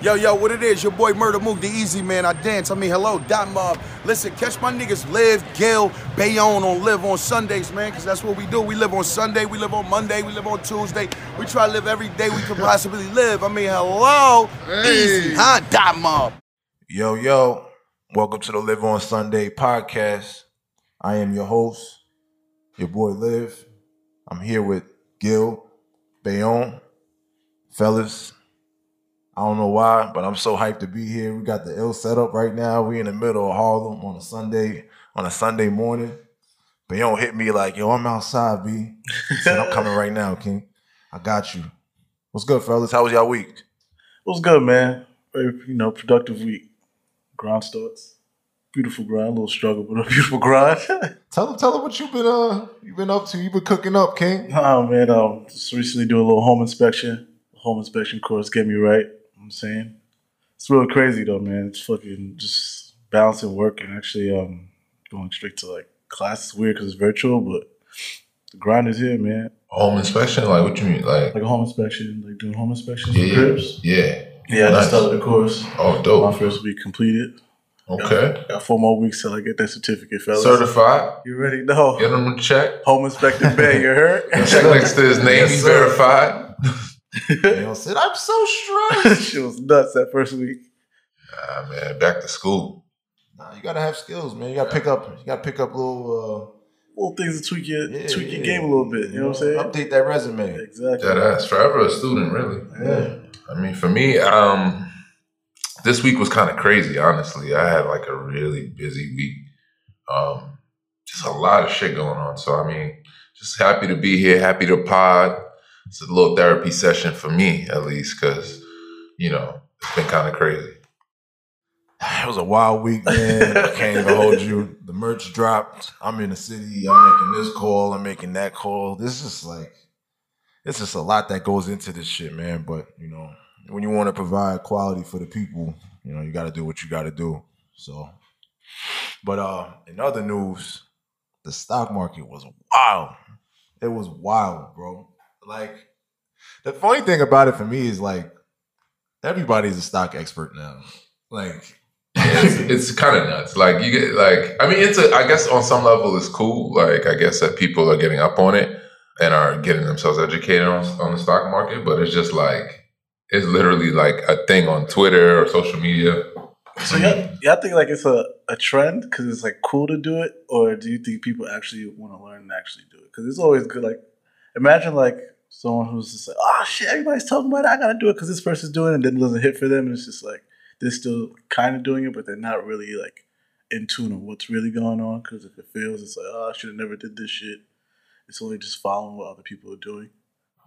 Yo, yo, what it is? Your boy Murder Mook, the easy man. I dance. I mean, hello, Dot Mob. Listen, catch my niggas Live, Gil, Bayonne on Live on Sundays, man, because that's what we do. We live on Sunday, we live on Monday, we live on Tuesday. We try to live every day we can possibly live. I mean, hello, easy, huh? Dot Mob. Yo, yo, welcome to the Live on Sunday podcast. I am your host, your boy Liv. I'm here with Gil, Bayonne, fellas. I don't know why, but I'm so hyped to be here. We got the ill setup right now. We in the middle of Harlem on a Sunday, on a Sunday morning. But you don't hit me like, yo, I'm outside, B. He said, I'm coming right now, King. I got you. What's good, fellas? How was y'all week? What's good, man? Very, you know, productive week. Grind starts. Beautiful grind, a little struggle, but a beautiful grind. Tell them, tell them what you've been uh you've been up to. You've been cooking up, King. oh man, um, just recently do a little home inspection. Home inspection course get me right. You know what I'm saying it's real crazy though, man. It's fucking just balancing work and actually um going straight to like class. It's weird because it's virtual, but the grind is here, man. Home inspection? Like what you mean? Like Like a home inspection, like doing home inspections yeah, cribs. yeah. Yeah, I Nice. just started the course. Oh, dope. My first week completed. Okay. Got four more weeks till I get that certificate, fellas. Certified. You already know. Get him a check. Home Inspector Bay, you heard? Check next to his name. Yes, He's verified. Bayonne said, I'm so stressed. she was nuts that first week. Ah man, back to school. Nah, you gotta have skills, man. You gotta pick up. You gotta pick up little. Little things to tweak your Uh, yeah, tweak your yeah. game a little bit. You know what I'm saying? Update that resume. Exactly. That ass. Forever a student, really. Yeah. I mean, for me, um, this week was kind of crazy. Honestly, I had like a really busy week. Um, just a lot of shit going on. So I mean, just happy to be here. Happy to pod. It's a little therapy session for me, at least, because you know it's been kind of crazy. It was a wild week, man. I can't even hold you. The merch dropped. I'm in the city. I'm making this call. I'm making that call. This is like, it's just a lot that goes into this shit, man. But you know, when you want to provide quality for the people, you know, you got to do what you got to do. So, but uh, in other news, the stock market was wild. It was wild, bro. Like, the funny thing about it for me is like, everybody's a stock expert now. Like, it's, it's kind of nuts. Like you get like I mean, it's a I guess on some level it's cool. Like I guess that people are getting up on it and are getting themselves educated on on the stock market. But it's just like it's literally like a thing on Twitter or social media. So y'all, y'all think like it's a, a trend because it's like cool to do it, or do you think people actually want to learn and actually do it? Because it's always good. Like imagine like someone who's just like, oh shit, everybody's talking about it. I gotta do it because this person's doing it, and then it doesn't hit for them, and it's just like they're still kind of doing it, but they're not really like in tune of what's really going on. Because if it fails, it's like, oh, I should have never did this shit. It's only just following what other people are doing.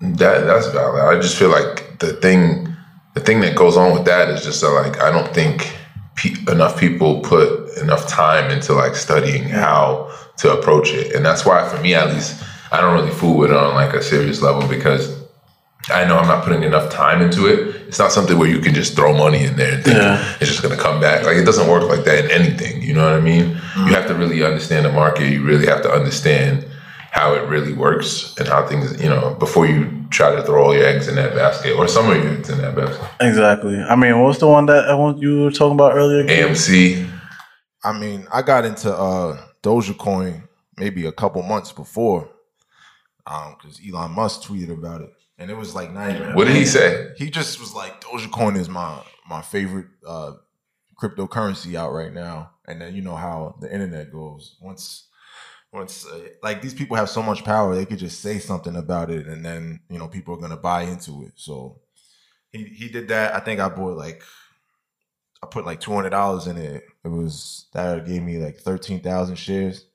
That that's valid. I just feel like the thing the thing that goes on with that is just that like I don't think pe- enough people put enough time into like studying how to approach it, and that's why for me at least I don't really fool with it on like a serious level because I know I'm not putting enough time into it. It's not something where you can just throw money in there and think Yeah. it's just gonna come back. Like it doesn't work like that in anything. You know what I mean? You have to really understand the market. You really have to understand how it really works and how things, you know, before you try to throw all your eggs in that basket or some of your eggs in that basket. Exactly. I mean, what's the one that I want you were talking about earlier? AMC, I mean, I got into uh Dogecoin maybe a couple months before, um, because Elon Musk tweeted about it, and it was like not even. what did he say? He just was like, Dogecoin is my my favorite uh cryptocurrency out right now, and then you know how the internet goes. Once once uh, like these people have so much power, they could just say something about it, and then you know people are gonna buy into it. So he he did that. I think I bought like I put like two hundred dollars in it. It was that gave me like thirteen thousand shares,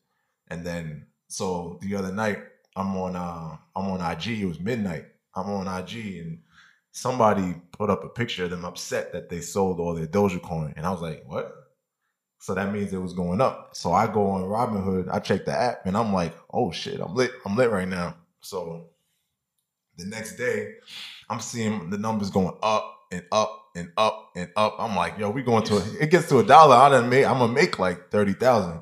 and then so the other night I'm on uh I'm on IG. It was midnight. I'm on IG and somebody put up a picture of them upset that they sold all their Dogecoin, and I was like, what? So that means it was going up. So I go on Robinhood, I check the app, and I'm like, oh shit, I'm lit. I'm lit right now. So the next day, I'm seeing the numbers going up and up and up and up. I'm like, yo, we going to it gets to a dollar. I done make I'm gonna make like thirty thousand.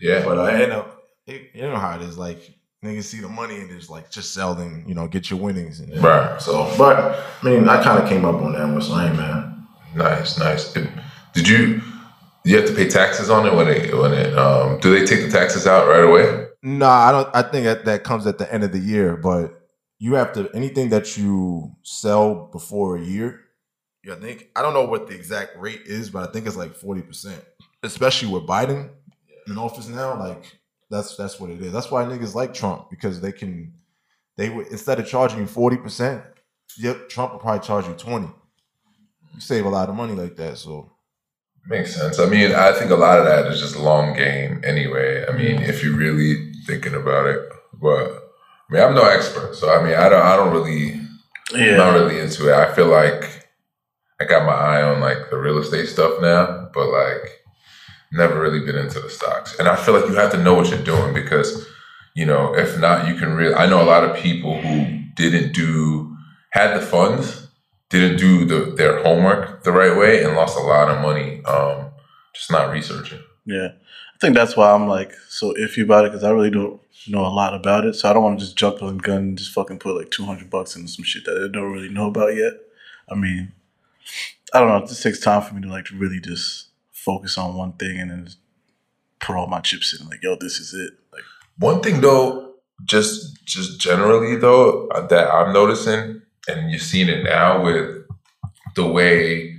Yeah. But I end up, you know how it is. Like niggas see the money and just like just sell them, you know, get your winnings. And, Right. So, but I mean, I kind of came up on that one, so I ain't mad. Nice, nice. Did, did you you have to pay taxes on it when it when it um do they take the taxes out right away? Nah, I don't. I think that, that comes at the end of the year, but you have to anything that you sell before a year. Yeah, I think I don't know what the exact rate is, but I think it's like forty percent. Especially with Biden in office now, like that's that's what it is. That's why niggas like Trump because they can they would instead of charging you forty percent, yep, Trump will probably charge you twenty. You save a lot of money like that, so Makes sense. I mean, I think a lot of that is just long game anyway. I mean, mm-hmm. if you're really thinking about it, but I mean, I'm no expert, so I mean, I don't, I don't really, I'm not really into it. I feel like I got my eye on like the real estate stuff now, but like never really been into the stocks. And I feel like you have to know what you're doing because, you know, if not, you can really. I know a lot of people who didn't do had the funds, didn't do the, their homework the right way, and lost a lot of money um, just not researching. Yeah. I think that's why I'm like so iffy about it because I really don't know a lot about it. So I don't want to just jump on gun and just fucking put like 200 bucks into some shit that I don't really know about yet. I mean, I don't know. It just takes time for me to like really just focus on one thing and then put all my chips in. Like, yo, this is it. Like, One thing though, just just generally though, uh, that I'm noticing, and you're seeing it now with the way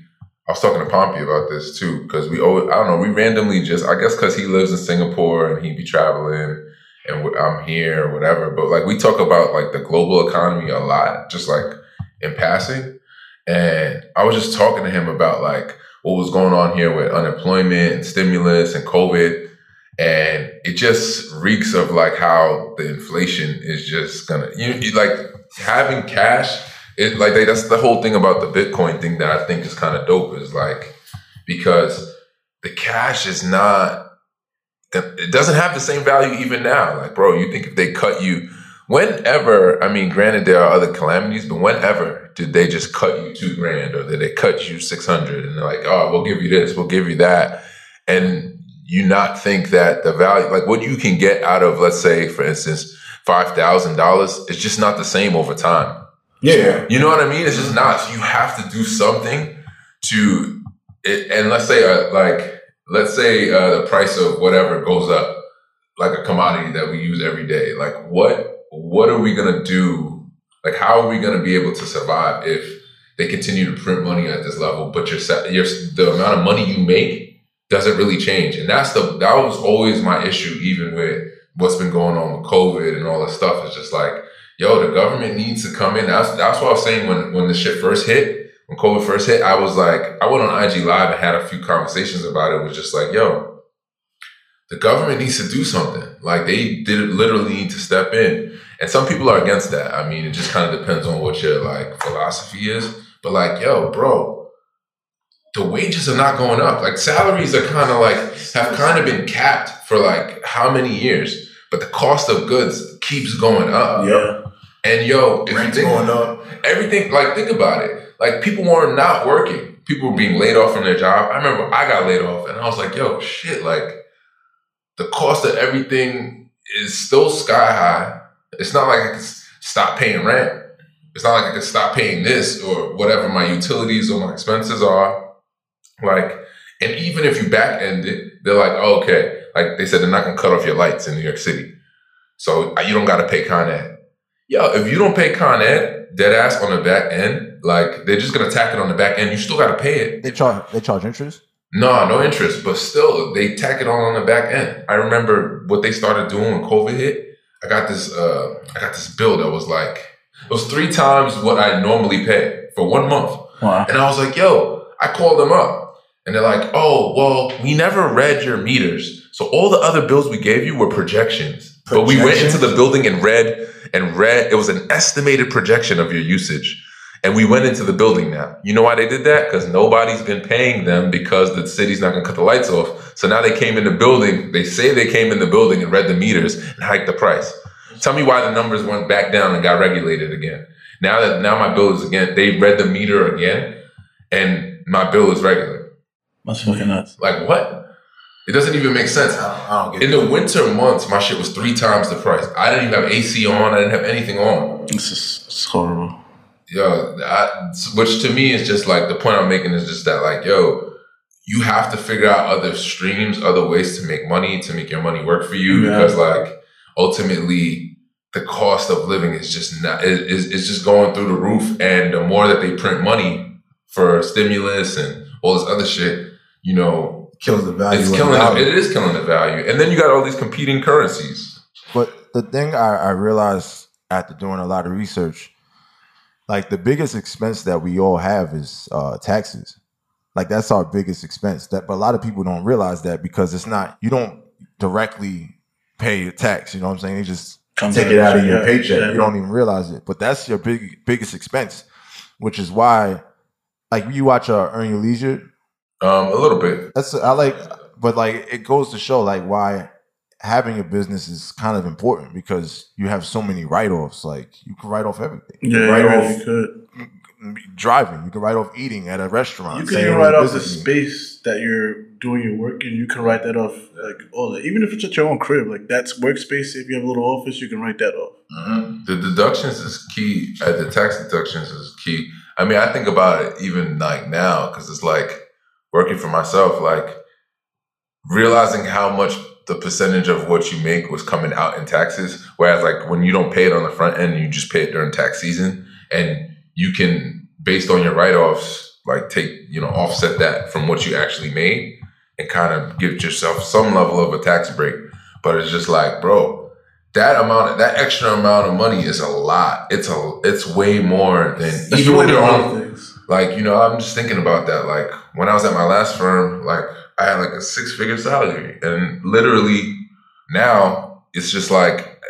I was talking to Pompey about this too, because we always, I don't know, we randomly just, I guess because he lives in Singapore and he'd be traveling and I'm here or whatever, but like we talk about like the global economy a lot, just like in passing. And I was just talking to him about like what was going on here with unemployment and stimulus and COVID. And it just reeks of like how the inflation is just gonna, you, you like having cash it like they, that's the whole thing about the Bitcoin thing that I think is kind of dope is like because the cash is not it doesn't have the same value even now. Like, bro, you think if they cut you whenever, I mean, granted there are other calamities, but whenever did they just cut you two grand or did they cut you six hundred and they're like, oh, we'll give you this, we'll give you that, and you not think that the value, like what you can get out of, let's say, for instance, five thousand dollars, is just not the same over time. yeah, You know what I mean? It's just not. So you have to do something to, it, and let's say, uh, like, let's say uh, the price of whatever goes up, like a commodity that we use every day. Like, what, what are we gonna do? Like, how are we gonna be able to survive if they continue to print money at this level, but your, your the amount of money you make doesn't really change? And that's the that was always my issue, even with what's been going on with COVID and all this stuff. It's just like yo, the government needs to come in. That's that's what I was saying when when the shit first hit, when COVID first hit. I was like, I went on IG Live and had a few conversations about it. It was just like, yo, the government needs to do something. Like they did literally need to step in. And some people are against that. I mean, it just kind of depends on what your like philosophy is. But like, yo, bro, the wages are not going up. Like salaries are kind of like have kind of been capped for like how many years, but the cost of goods keeps going up. yeah. And yo, if rent's you think going up. everything, like think about it. Like people were not working. People were being laid off from their job. I remember I got laid off, and I was like, yo, shit. Like the cost of everything is still sky high. It's not like I can stop paying rent. It's not like I can stop paying this or whatever my utilities or my expenses are. Like, and even if you back end it, they're like, oh, okay. Like they said, they're not gonna cut off your lights in New York City, so uh, you don't got to pay Con Ed. Yo, if you don't pay Con Ed, dead ass on the back end, like they're just gonna tack it on the back end. You still got to pay it. They charge they charge interest. No, no interest, but still they tack it on on the back end. I remember what they started doing when COVID hit. I got this uh I got this bill that was like it was three times what I normally pay for one month. Wow. And I was like, yo, I called them up. And they're like, oh, well, we never read your meters. So all the other bills we gave you were projections. But we went into the building and read and read, it was an estimated projection of your usage. And we went into the building now. You know why they did that? Because nobody's been paying them because the city's not gonna cut the lights off. So now they came in the building, they say they came in the building and read the meters and hiked the price. Tell me why the numbers went back down and got regulated again. Now that now my bill is again, they read the meter again, and my bill is regular. That's fucking nuts. Like what? It doesn't even make sense. I don't, I don't get In the winter months, my shit was three times the price. I didn't even have AC on. I didn't have anything on. This is it's horrible. Yo, I, which to me is just like the point I'm making is just that like, yo, you have to figure out other streams, other ways to make money, to make your money work for you, Yeah. because like ultimately the cost of living is just not is is just going through the roof, and the more that they print money for stimulus and all this other shit, you know, Kills the value. it's killing value. it, it is killing the value, and then you got all these competing currencies. But the thing I, I realized after doing a lot of research, like the biggest expense that we all have is uh, taxes. Like that's our biggest expense. That but a lot of people don't realize that because it's not you don't directly pay a tax. You know what I'm saying? They just Comes take it out of your- your paycheck. yeah. You don't even realize it. But that's your big biggest expense, which is why, like you watch uh, Earn Your Leisure. Um, a little bit. That's I like, but like it goes to show like why having a business is kind of important because you have so many write offs. Like you can write off everything. You Yeah, can write really off could. driving. You can write off eating at a restaurant. You can even write off the business. space that you're doing your work in. You can write that off, like all that. Even if it's at your own crib, like that's workspace. If you have a little office, you can write that off. Mhm. The deductions is key. Uh, the tax deductions is key. I mean, I think about it even like now because it's like working for myself, like realizing how much the percentage of what you make was coming out in taxes. Whereas, like when you don't pay it on the front end, you just pay it during tax season, and you can, based on your write offs, like take you know offset that from what you actually made and kind of give yourself some level of a tax break. But it's just like, bro, that amount, that extra amount of money is a lot. It's a, it's way more than even when you're on. things. Like you know, I'm just thinking about that. Like when I was at my last firm, like I had like a six figure salary, and literally now it's just like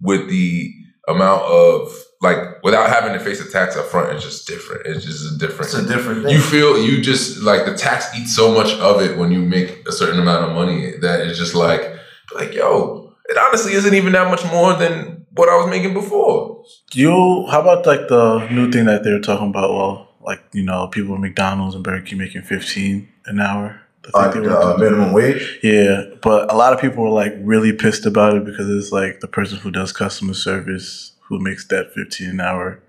with the amount of like without having to face the tax up front, it's just different. It's just a different. It's a different thing. You feel you just like the tax eats so much of it when you make a certain amount of money that it's just like like yo, it honestly isn't even that much more than what I was making before. You, how about like the new thing that they were talking about? Well, like you know, people at McDonald's and Burger King making fifteen an hour. I think Uh, uh, minimum wage. Yeah, but a lot of people were like really pissed about it because it's like the person who does customer service who makes that 15 an hour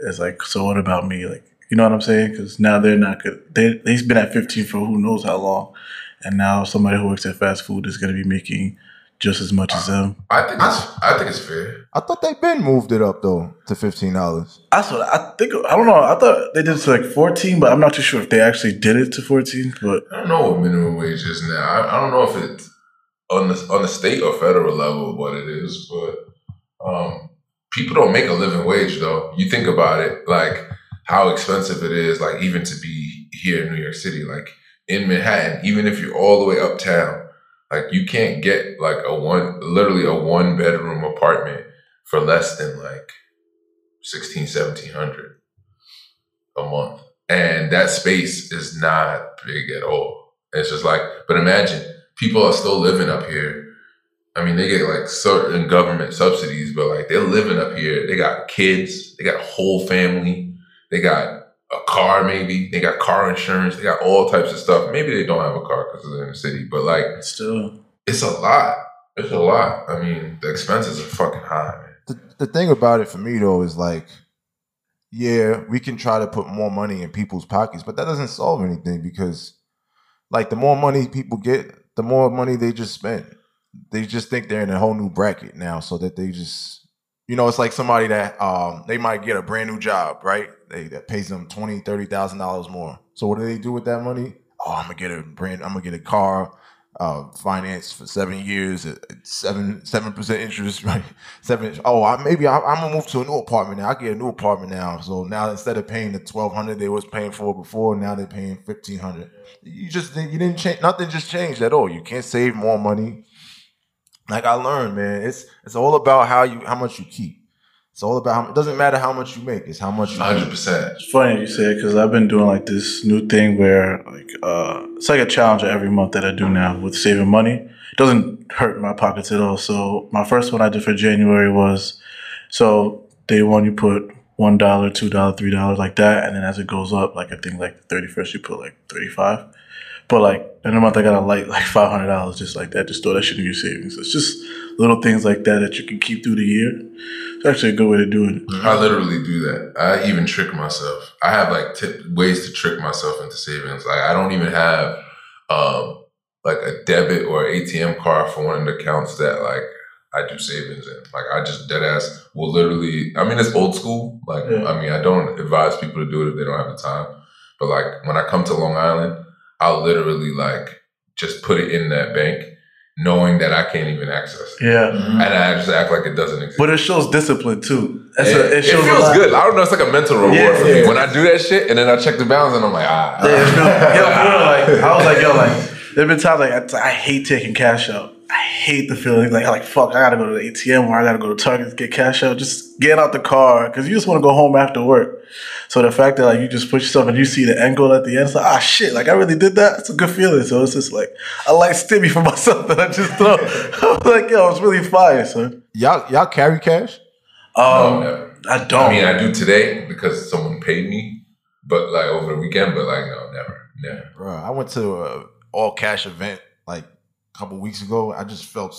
is like, so what about me? Like, you know what I'm saying? Because now they're not good. They, he's been at 15 for who knows how long. And now somebody who works at fast food is going to be making just as much as them. I think it's I think it's fair. I thought they've been moved it up though to fifteen dollars. That's what I think. I don't know. I thought they did it to like 14, but I'm not too sure if they actually did it to 14. But I don't know what minimum wage is now. I, I don't know if it's on the on the state or federal level what it is, but um, people don't make a living wage though. You think about it, like how expensive it is, like even to be here in New York City, like in Manhattan, even if you're all the way uptown, like you can't get like a one, literally a one bedroom apartment for less than like 16, 1700 a month. And that space is not big at all. It's just like, but imagine people are still living up here. I mean, they get like certain government subsidies, but like they're living up here. They got kids, they got a whole family, they got a car, maybe they got car insurance, they got all types of stuff. Maybe they don't have a car because they're in the city, but like still, it's a lot. It's a lot. I mean, the expenses are fucking high, man. The, the thing about it for me though is like, yeah, we can try to put more money in people's pockets, but that doesn't solve anything because, like, the more money people get, the more money they just spend. They just think they're in a whole new bracket now, so that they just, you know, it's like somebody that um they might get a brand new job, right? They that pays them twenty, thirty thousand dollars more. So what do they do with that money? Oh, I'm gonna get a brand. I'm gonna get a car. Uh, finance for seven years at seven seven percent interest, right? Seven. Oh, I, maybe I, I'm gonna move to a new apartment now. I get a new apartment now. So now instead of paying the twelve hundred they was paying for before, now they're paying fifteen hundred. You just you didn't change. Nothing just changed at all. You can't save more money. Like I learned, man, it's it's all about how you how much you keep. It's all about how, it doesn't matter how much you make. It's how much you Hundred keep. percent. It's funny you say it because I've been doing like this new thing where like uh, it's like a challenge every month that I do now with saving money. It doesn't hurt my pockets at all. So my first one I did for January was so day one you put one dollar, two dollar, three dollars, like that, and then as it goes up, like I think like the thirty first, you put like thirty five. But like in a month, I got a light like five hundred dollars just like that. Just throw that shit in your savings. It's just little things like that that you can keep through the year. It's actually a good way to do it. I literally do that. I even trick myself. I have like t- ways to trick myself into savings. Like I don't even have um like a debit or ATM card for one of the accounts that like I do savings in. Like I just dead ass will literally. I mean, it's old school. Like Yeah. I mean, I don't advise people to do it if they don't have the time. But like when I come to Long Island, I'll literally like just put it in that bank, knowing that I can't even access it, Yeah. and I just act like it doesn't exist. But it shows discipline too. That's it, a, it it shows a feels good. I don't know. It's like a mental reward Yeah, for yeah. me when I do that shit, and then I check the balance, and I'm like, ah. Yeah, it feels- yo, like I was like, yo, like there've been times like I, I hate taking cash out. I hate the feeling like like fuck. I gotta go to the ATM or I gotta go to Target to get cash out. Just get out the car because you just want to go home after work. So the fact that like you just put yourself and you see the end goal at the end, it's like ah shit, like I really did that. It's a good feeling. So it's just like I like stimmy for myself that I just throw. I was like yo, it's really fire, son. Y'all y'all carry cash? Um, never. I don't. I mean, I do today because someone paid me, but like over the weekend. But like, no, never, never. Bro, I went to a all cash event like a couple weeks ago. I just felt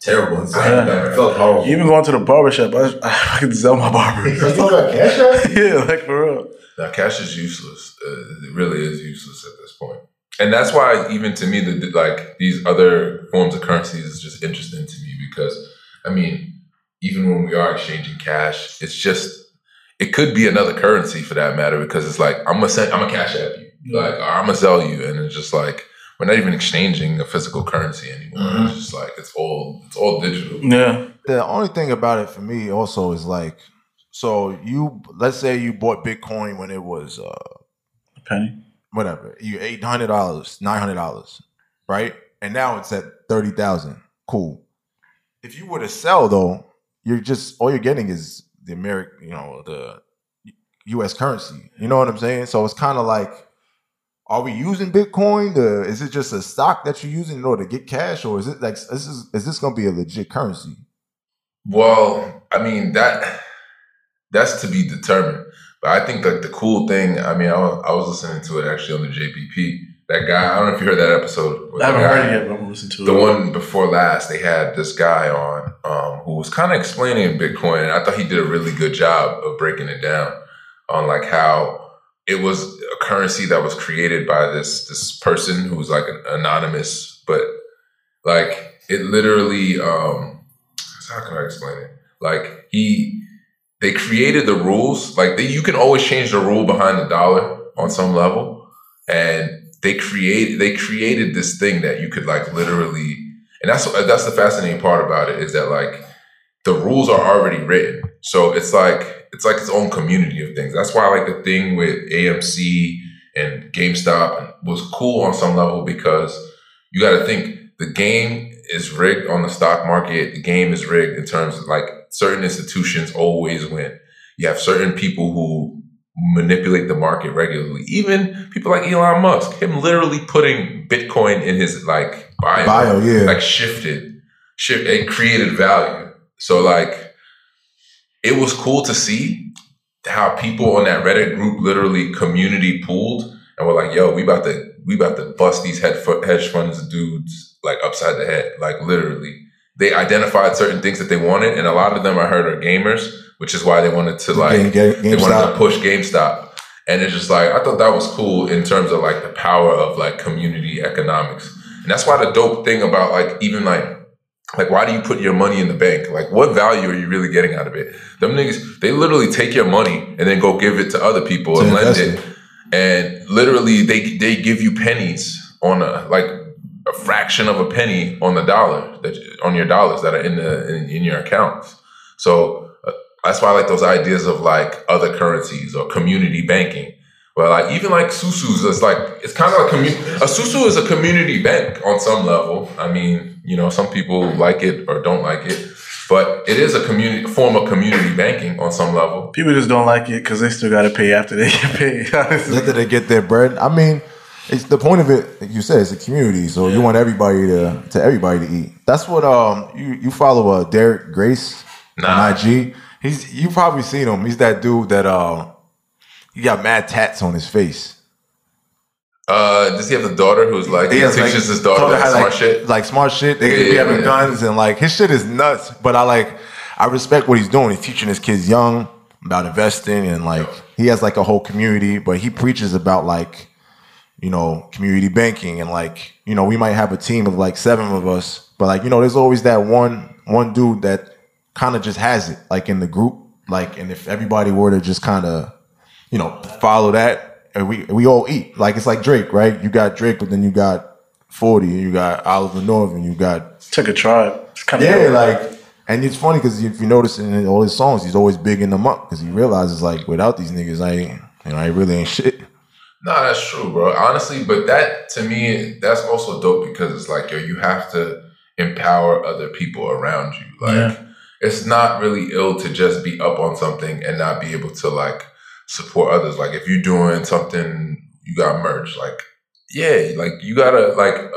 Terrible. Yeah. It felt horrible. Even going to the barbershop, I, I can sell my barber. You still got cash yeah, like for real. Now, cash is useless. Uh, it really is useless at this point. And that's why, even to me, the like these other forms of currencies is just interesting to me because, I mean, even when we are exchanging cash, it's just it could be another currency for that matter because it's like I'm gonna send, I'm gonna cash app you, like or I'm gonna sell you, and it's just like we're not even exchanging a physical currency anymore. Mhm. It's just like it's all it's all digital. Yeah. the only thing about it for me also is like so you let's say you bought Bitcoin when it was uh a Penny. whatever, you eight hundred dollars, nine hundred dollars, right? And now it's at thirty thousand. Cool. If you were to sell though, you're just all you're getting is the American, you know, the U.S. currency. You know what I'm saying? So it's kind of like, are we using Bitcoin? To, is it just a stock that you're using in order to get cash, or is it like this is is this going to be a legit currency? Well, I mean that that's to be determined. But I think like the cool thing. I mean, I was, I was listening to it actually on the JPP. That guy. I don't know if you heard that episode. I haven't guy- heard it yet, but I'm gonna listen to it. The one before last, they had this guy on um, who was kind of explaining Bitcoin, and I thought he did a really good job of breaking it down on like how it was a currency that was created by this this person who was like an anonymous, but like it literally. Um, how can I explain it? Like he, they created the rules. Like they, you can always change the rule behind the dollar on some level, and they create they created this thing that you could like literally and that's that's the fascinating part about it is that like the rules are already written so it's like it's like its own community of things that's why like the thing with amc and gamestop was cool on some level because you got to think the game is rigged on the stock market the game is rigged in terms of like certain institutions always win you have certain people who manipulate the market regularly. Even people like Elon Musk, him literally putting Bitcoin in his like bio, Bio, yeah. like shifted, shift, it created value. So like, it was cool to see how people on that Reddit group literally community pooled and were like, "Yo, we about to we about to bust these hedge fu- funds dudes like upside the head." Like literally, they identified certain things that they wanted, and a lot of them I heard are gamers, which is why they wanted to like Game- Game- they wanted to push GameStop. And it's just like I thought that was cool in terms of like the power of like community economics. And that's why the dope thing about like even like like why do you put your money in the bank? Like what value are you really getting out of it? Them niggas, they literally take your money and then go give it to other people and lend it. it. And literally they they give you pennies on a like a fraction of a penny on the dollar that on your dollars that are in the in, in your accounts. So uh, that's why I like those ideas of like other currencies or community banking. Well, like even like Susu's, it's like it's kind of like commu- a Susu is a community bank on some level. I mean, you know, some people like it or don't like it, but it is a community form of community banking on some level. People just don't like it because they still got to pay after they get paid. honestly. After they get their bread. I mean, it's the point of it. Like you said, it's a community, so you want everybody to to everybody to eat. That's what um you you follow uh Derek Grace Nah. on IG. He's you probably seen him. He's that dude that uh he got mad tats on his face. Uh, does he have the daughter who's like he, has, teaches like, his daughter taught her like, smart like, shit? Like smart shit. They Yeah, be yeah, having yeah. guns and like his shit is nuts. But I like I respect what he's doing. He's teaching his kids young about investing and like he has like a whole community, but he preaches about like you know, community banking and like, you know, we might have a team of like seven of us, but like, you know, there's always that one one dude that kind of just has it like in the group. Like, and if everybody were to just kind of, you know, follow that, and we we all eat. Like it's like Drake, right? You got Drake, but then you got 40, and you got Oliver North, and you got took a tribe. It's kind of yeah, like, and it's funny because if you notice in all his songs, he's always bigging them up because he realizes like without these niggas, I ain't, you know, I really ain't shit. No, that's true, bro. Honestly, but that to me, that's also dope because it's like, yo, you have to empower other people around you. Like, Yeah. it's not really ill to just be up on something and not be able to like support others. Like, if you're doing something, you got merch. Like, yeah, like you gotta like uh,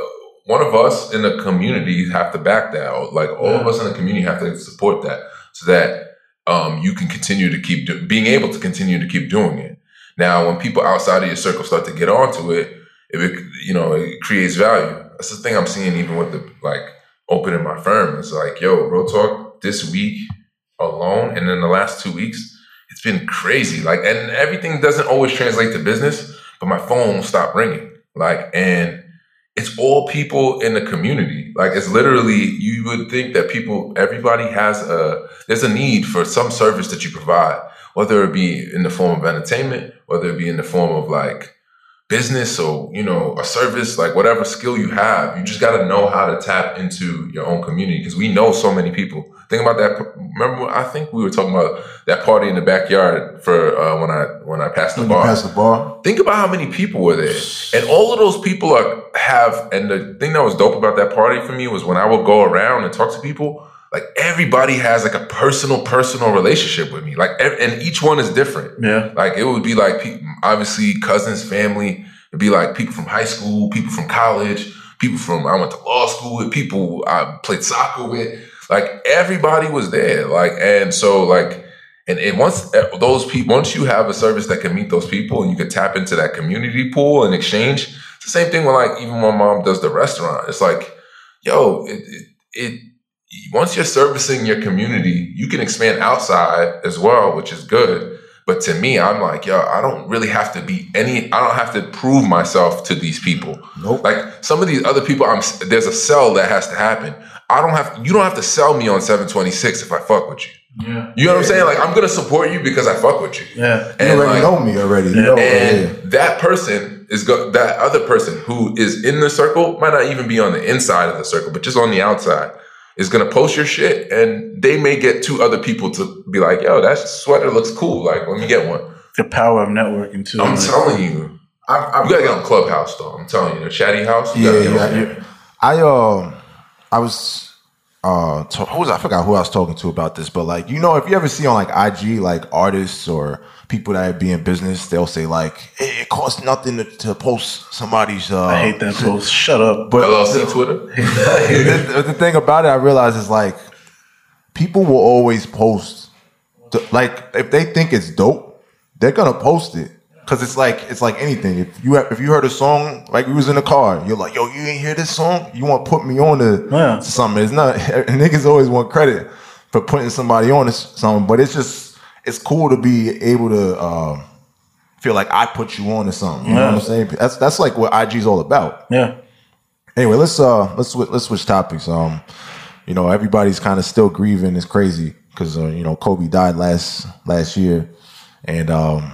one of us in the community have to back that. Or, Like, all of us in the community have to support that so that um, you can continue to keep do- being able to continue to keep doing it. Now, when people outside of your circle start to get onto it, it you know it creates value. That's the thing I'm seeing even with the like opening my firm. It's like, yo, real talk. This week alone, and then the last two weeks, it's been crazy. Like, and everything doesn't always translate to business, but my phone will stop ringing. Like, and it's all people in the community. Like, it's literally you would think that people, everybody has a there's a need for some service that you provide whether it be in the form of entertainment, whether it be in the form of like business or you know a service, like whatever skill you have, you just got to know how to tap into your own community because we know so many people. Think about that. Remember, I think we were talking about that party in the backyard for uh, when I when I passed the When you bar. pass the bar, Think about how many people were there, and all of those people are have. And the thing that was dope about that party for me was when I would go around and talk to people. Like everybody has like a personal, personal relationship with me. Like, and each one is different. yeah. Like it would be like obviously cousins, family. It'd be like people from high school, people from college, people from I went to law school with, people I played soccer with. Like everybody was there. Like and so like and, and once uh, those people, once you have a service that can meet those people and you can tap into that community pool and exchange, it's the same thing with like even my mom does the restaurant. It's like, yo, it, it, it once you're servicing your community, you can expand outside as well, which is good. But to me, I'm like, yo, I don't really have to be any. I don't have to prove myself to these people. Nope. Like some of these other people, I'm there's a sell that has to happen. I don't have. You don't have to sell me on 726 if I fuck with you. Yeah. You know what I'm saying? Like I'm gonna support you because I fuck with you. Yeah. you already like, know me already. You know, and yeah. that person is go that other person who is in the circle might not even be on the inside of the circle, but just on the outside is gonna post your shit, and they may get two other people to be like, "Yo, that sweater looks cool. Like, let me get one." The power of networking too. I'm Like, telling you, I've, I've, you gotta get on Clubhouse though. I'm telling you, the Chatty House. You Yeah, gotta get yeah, on there. yeah. I uh, I was uh, to, who was I forgot who I was talking to about this, but like you know, if you ever see on like IG like artists or people that be in business, they'll say like, hey, it costs nothing to, to post somebody's. Uh, I hate that post. Shut up. But LLC Twitter. the, the thing about it, I realize is like people will always post. the- like if they think it's dope, they're gonna post it because it's like it's like anything. If you have, if you heard a song like we was in the car, you're like, yo, you ain't hear this song? You want to put me on to, Yeah. something? It's not. Niggas always want credit for putting somebody on to something, but it's just it's cool to be able to. Uh, Feel like I put you on to something. You know what I'm saying? That's that's like what IG's all about. Yeah. Anyway, let's uh let's let's switch topics. Um, you know, everybody's kind of still grieving. It's crazy because uh, you know Kobe died last last year, and um,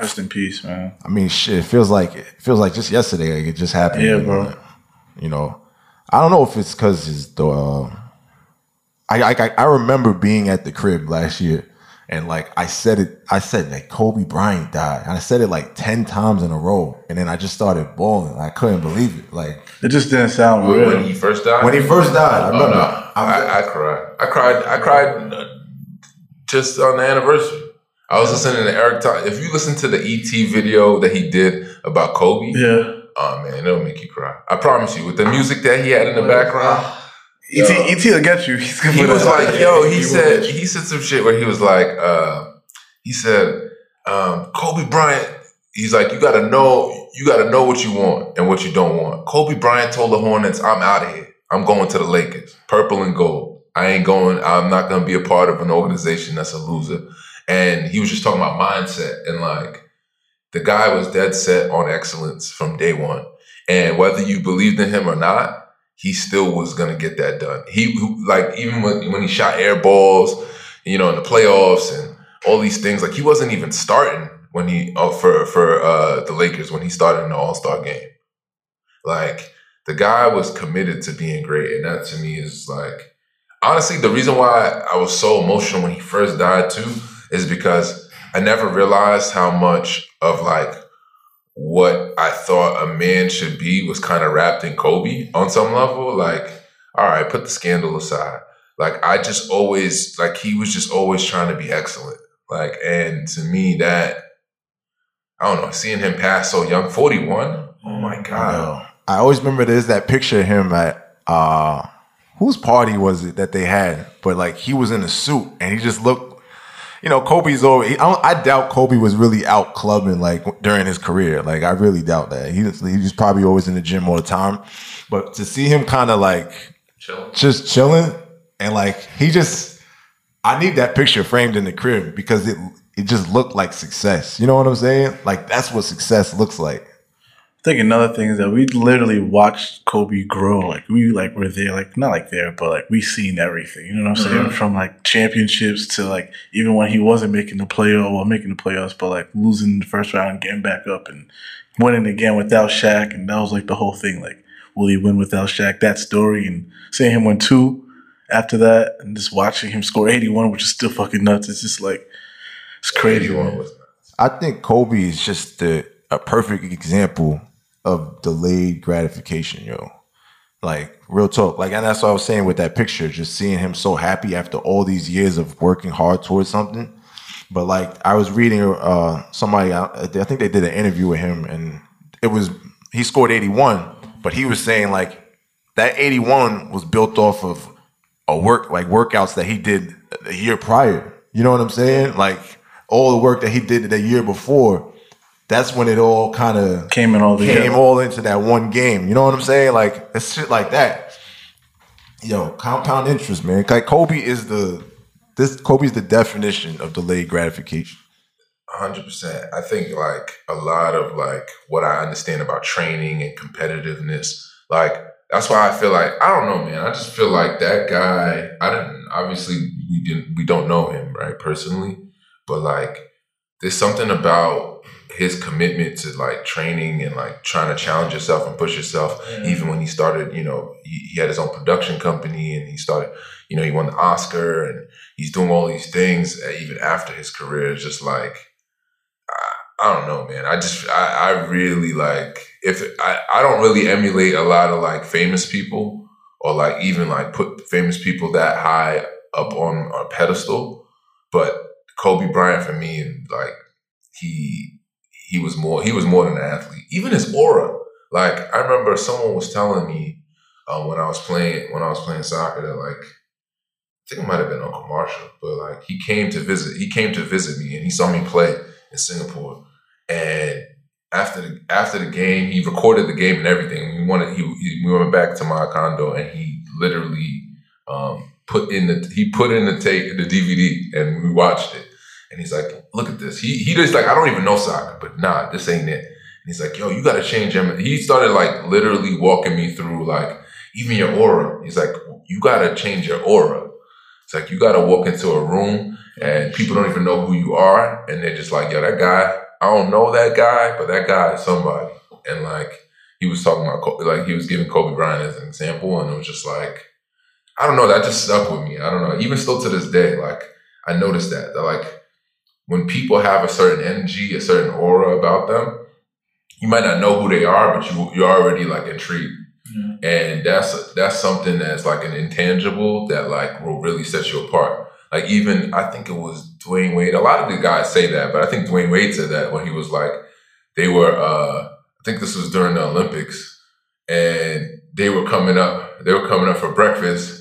Rest in peace, man. I mean, shit, it feels like it feels like just yesterday. Like it just happened. Yeah, bro. You know, I don't know if it's because his the. Uh, I, I I remember being at the crib last year, and like I said it, I said that Kobe Bryant died, and I said it like ten times in a row, and then I just started bawling. I couldn't believe it. Like It just didn't sound When, real. when he first died. when he first died, I Oh, remember. no. I, I cried. I cried. I cried just on the anniversary. I was listening to Eric. Thomas. If you listen to the ET video that he did about Kobe, yeah. oh man, it'll make you cry. I promise you. With the music that he had in the background, ET, ET will get you. He's gonna he put was like, yo, he He said he said some shit where he was like, uh, he said, um, Kobe Bryant, he's like, you gotta know, you gotta know what you want and what you don't want. Kobe Bryant told the Hornets, I'm out of here. I'm going to the Lakers, purple and gold. I ain't going, I'm not gonna be a part of an organization that's a loser. And he was just talking about mindset and like the guy was dead set on excellence from day one. And whether you believed in him or not, he still was gonna get that done. He like even when when he shot air balls, you know, in the playoffs and all these things, like he wasn't even starting when he uh, for for uh, the Lakers when he started in the All Star game. Like the guy was committed to being great, and that to me is like honestly the reason why I was so emotional when he first died too is because I never realized how much of like what I thought a man should be was kind of wrapped in Kobe on some level. Like, all right, put the scandal aside. Like, I just always like he was just always trying to be excellent. Like, and to me, that I don't know, seeing him pass so young, forty one. Oh my god. I always remember there's that picture of him at uh whose party was it that they had? But like he was in a suit and he just looked you know, Kobe's over. I, don't, I doubt Kobe was really out clubbing like during his career. Like I really doubt that. He was, he was probably always in the gym all the time. But to see him kind of like Chill. just chilling and like he just, I need that picture framed in the crib because it it just looked like success. You know what I'm saying? Like that's what success looks like. I think another thing is that we literally watched Kobe grow. Like we like were there, like not like there, but like we seen everything. You know what I'm saying? Mm-hmm. From like championships to like even when he wasn't making the playoff or making the playoffs, but like losing the first round, getting back up and winning again without Shaq, and that was like the whole thing. Like, will he win without Shaq? That story and seeing him win two after that, and just watching him score 81, which is still fucking nuts. It's just like it's crazy. 81 man. was I think Kobe is just the, a perfect example of delayed gratification, yo. Like real talk. Like, and that's what I was saying with that picture, just seeing him so happy after all these years of working hard towards something. But like, I was reading uh somebody, I think they did an interview with him, and it was he scored eighty one, but he was saying like that eighty one was built off of a work like workouts that he did a year prior. You know what I'm saying? Like all the work that he did the year before. That's when it all kind of Came in all together. came all into that one game. You know what I'm saying? Like it's shit like that. Yo, compound interest, man. Like Kobe is the this Kobe's the definition of delayed gratification. hundred percent. I think like a lot of like what I understand about training and competitiveness, like that's why I feel like I don't know, man. I just feel like that guy. I didn't obviously we didn't we don't know him right personally, but like there's something about his commitment to like training and like trying to challenge yourself and push yourself. Even when he started, you know, he, he had his own production company and he started, you know, he won the Oscar and he's doing all these things uh, even after his career. It's just like I don't know, man. I just I, I really like if I, I don't really emulate a lot of like famous people or like even like put famous people that high up on a pedestal. But Kobe Bryant for me and like he he was more he was more than an athlete. Even his aura. Like I remember someone was telling me um, when I was playing when I was playing soccer that like I think it might have been Uncle Marshall, but like he came to visit he came to visit me and he saw me play in Singapore. And after the after the game, he recorded the game and everything. We wanted he, he we went back to my condo and he literally um, put in the he put in the tape the DVD and we watched it. And he's like, "Look at this." He he just like I don't even know soccer, but nah, this ain't it. And he's like, "Yo, you got to change him." He started like literally walking me through like even your aura. He's like, "You got to change your aura." It's like you got to walk into a room and people don't even know who you are, and they're just like, "Yo, that guy." I don't know that guy, but that guy is somebody. And like he was talking about, like he was giving Kobe Bryant as an example, and it was just like, I don't know, that just stuck with me. I don't know, even still to this day, like I noticed that that like when people have a certain energy, a certain aura about them, you might not know who they are, but you you're already like intrigued. And that's that's something that's like an intangible that like will really set you apart. Like even I think it was Dwyane Wade. A lot of the guys say that, but I think Dwyane Wade said that when he was like they were uh I think this was during the Olympics and they were coming up they were coming up for breakfast